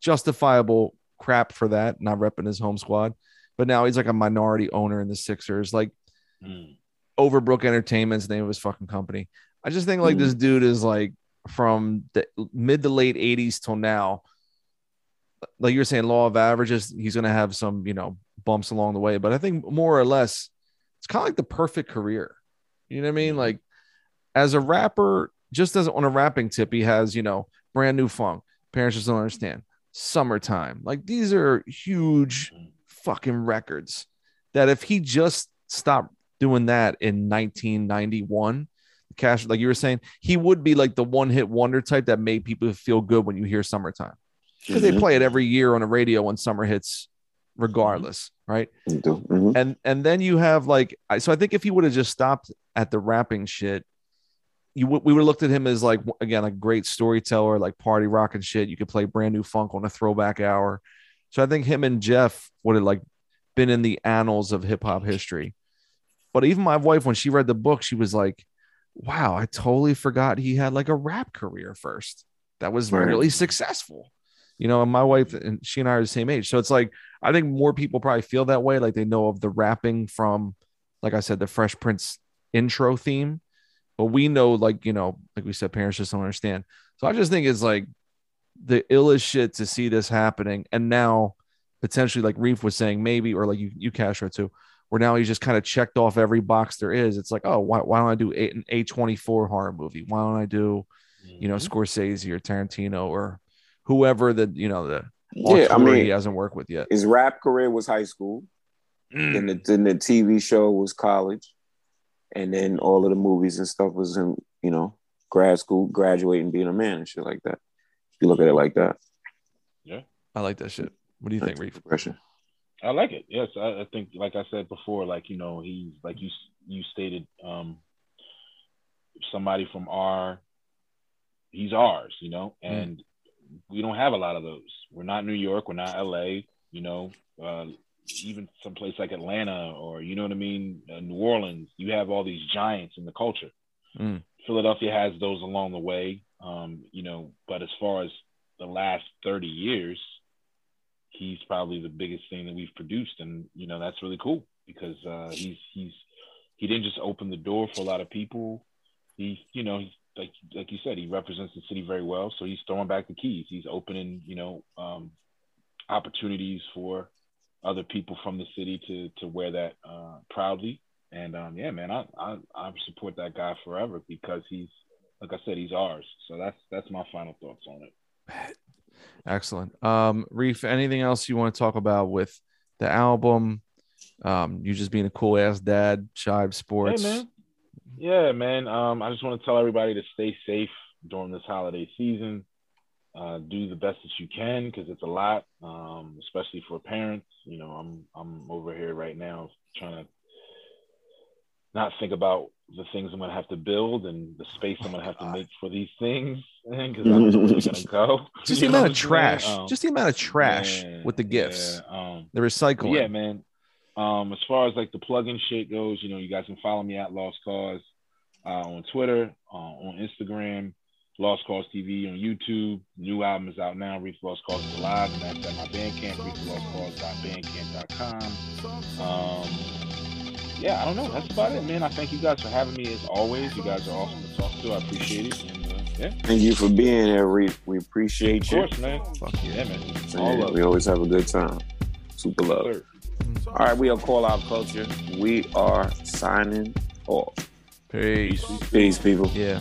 justifiable crap for that, not repping his home squad. But now he's like a minority owner in the Sixers, like hmm. Overbrook Entertainment's name of his fucking company. I just think like this mm. dude is like from the mid to late 80s till now. Like you're saying, law of averages, he's gonna have some, you know, bumps along the way. But I think more or less, it's kind of like the perfect career. You know what I mean? Mm-hmm. Like as a rapper, just as on a rapping tip, he has, you know, brand new funk. Parents just don't understand. Summertime. Like these are huge mm. fucking records that if he just stopped doing that in 1991, cash, like you were saying, he would be like the one hit wonder type that made people feel good when you hear summertime because they Mhm. play it every year on the radio when summer hits, regardless, right? Mhm. And and then you have like, so I think if he would have just stopped at the rapping shit, you would we would have looked at him as like again a great storyteller, like party rock and shit. You could play brand new funk on a throwback hour. So I think him and Jeff would have like been in the annals of hip hop history. But even my wife, when she read the book, she was like, "Wow, I totally forgot he had like a rap career first. That was Right. really successful." You know, and my wife and she and I are the same age, so it's like I think more people probably feel that way, like they know of the rapping from, like I said, the Fresh Prince intro theme, but we know, like you know, like we said, parents just don't understand. So I just think it's like the illest shit to see this happening, and now potentially, like Reef was saying, maybe or like you you Castro too, where now he's just kind of checked off every box there is. It's like, oh, why, why don't I do a, an A twenty four horror movie? Why don't I do, you know, Scorsese or Tarantino or whoever that you know the Yeah, I mean- he hasn't worked with yet. His rap career was high school. Mm. Then the then the TV show was college, and then all of the movies and stuff was in you know grad school, graduating, being a man and shit like that. If you look at it like that, Yeah. I like that shit. What do you think, Reef? progression. I like it. Yes, I, I think, like I said before, like you know, he's like you you stated, um, somebody from our, he's ours, you know, and we don't have a lot of those. We're not New York, we're not L.A., you know, uh, even someplace like Atlanta or you know what I mean, uh, New Orleans. You have all these giants in the culture. Mm. Philadelphia has those along the way, um, you know, but as far as the last 30 years, he's probably the biggest thing that we've produced. And, you know, that's really cool because uh, he's, he's, he didn't just open the door for a lot of people. He, you know, he's like, like you said, he represents the city very well. So he's throwing back the keys. He's opening, you know, um, opportunities for other people from the city to, to wear that uh, proudly. And um, yeah, man, I, I I support that guy forever because he's like I said, he's ours. So that's that's my final thoughts on it. Excellent. Um, Reef, anything else you want to talk about with the album? Um, you just being a cool ass dad, Chive Sports. Hey, man. Yeah, man. Um, I just want to tell everybody to stay safe during this holiday season. Uh, do the best that you can because it's a lot, um, especially for parents. You know, I'm I'm over here right now trying to not think about the things I'm gonna have to build and the space I'm gonna have to make for these things because I don't know where they're gonna go. Just the amount of what I'm saying? trash. Um, just the amount of trash yeah, with the gifts. yeah, um, the recycling. yeah, man. Um, as far as like the plug-in shit goes, you know, you guys can follow me at Lost Cauze uh, on Twitter, uh, on Instagram, Lost Cauze TV on YouTube. New album is out now, Reef Lost Cauze is live, and that's at my Bandcamp, reeflostcauze.bandcamp.com. Um, yeah, I don't know. That's about it, man. I thank you guys for having me as always. You guys are awesome to talk to. I appreciate it. And, yeah. Thank you for being here, Reef. We appreciate Of you. course, man. Fuck yeah, man. So, All yeah, love. we always have a good time. Super love. Sir. Mm-hmm. All right, we are Call Out Culture. We are signing off. Peace. Peace, people. Yeah.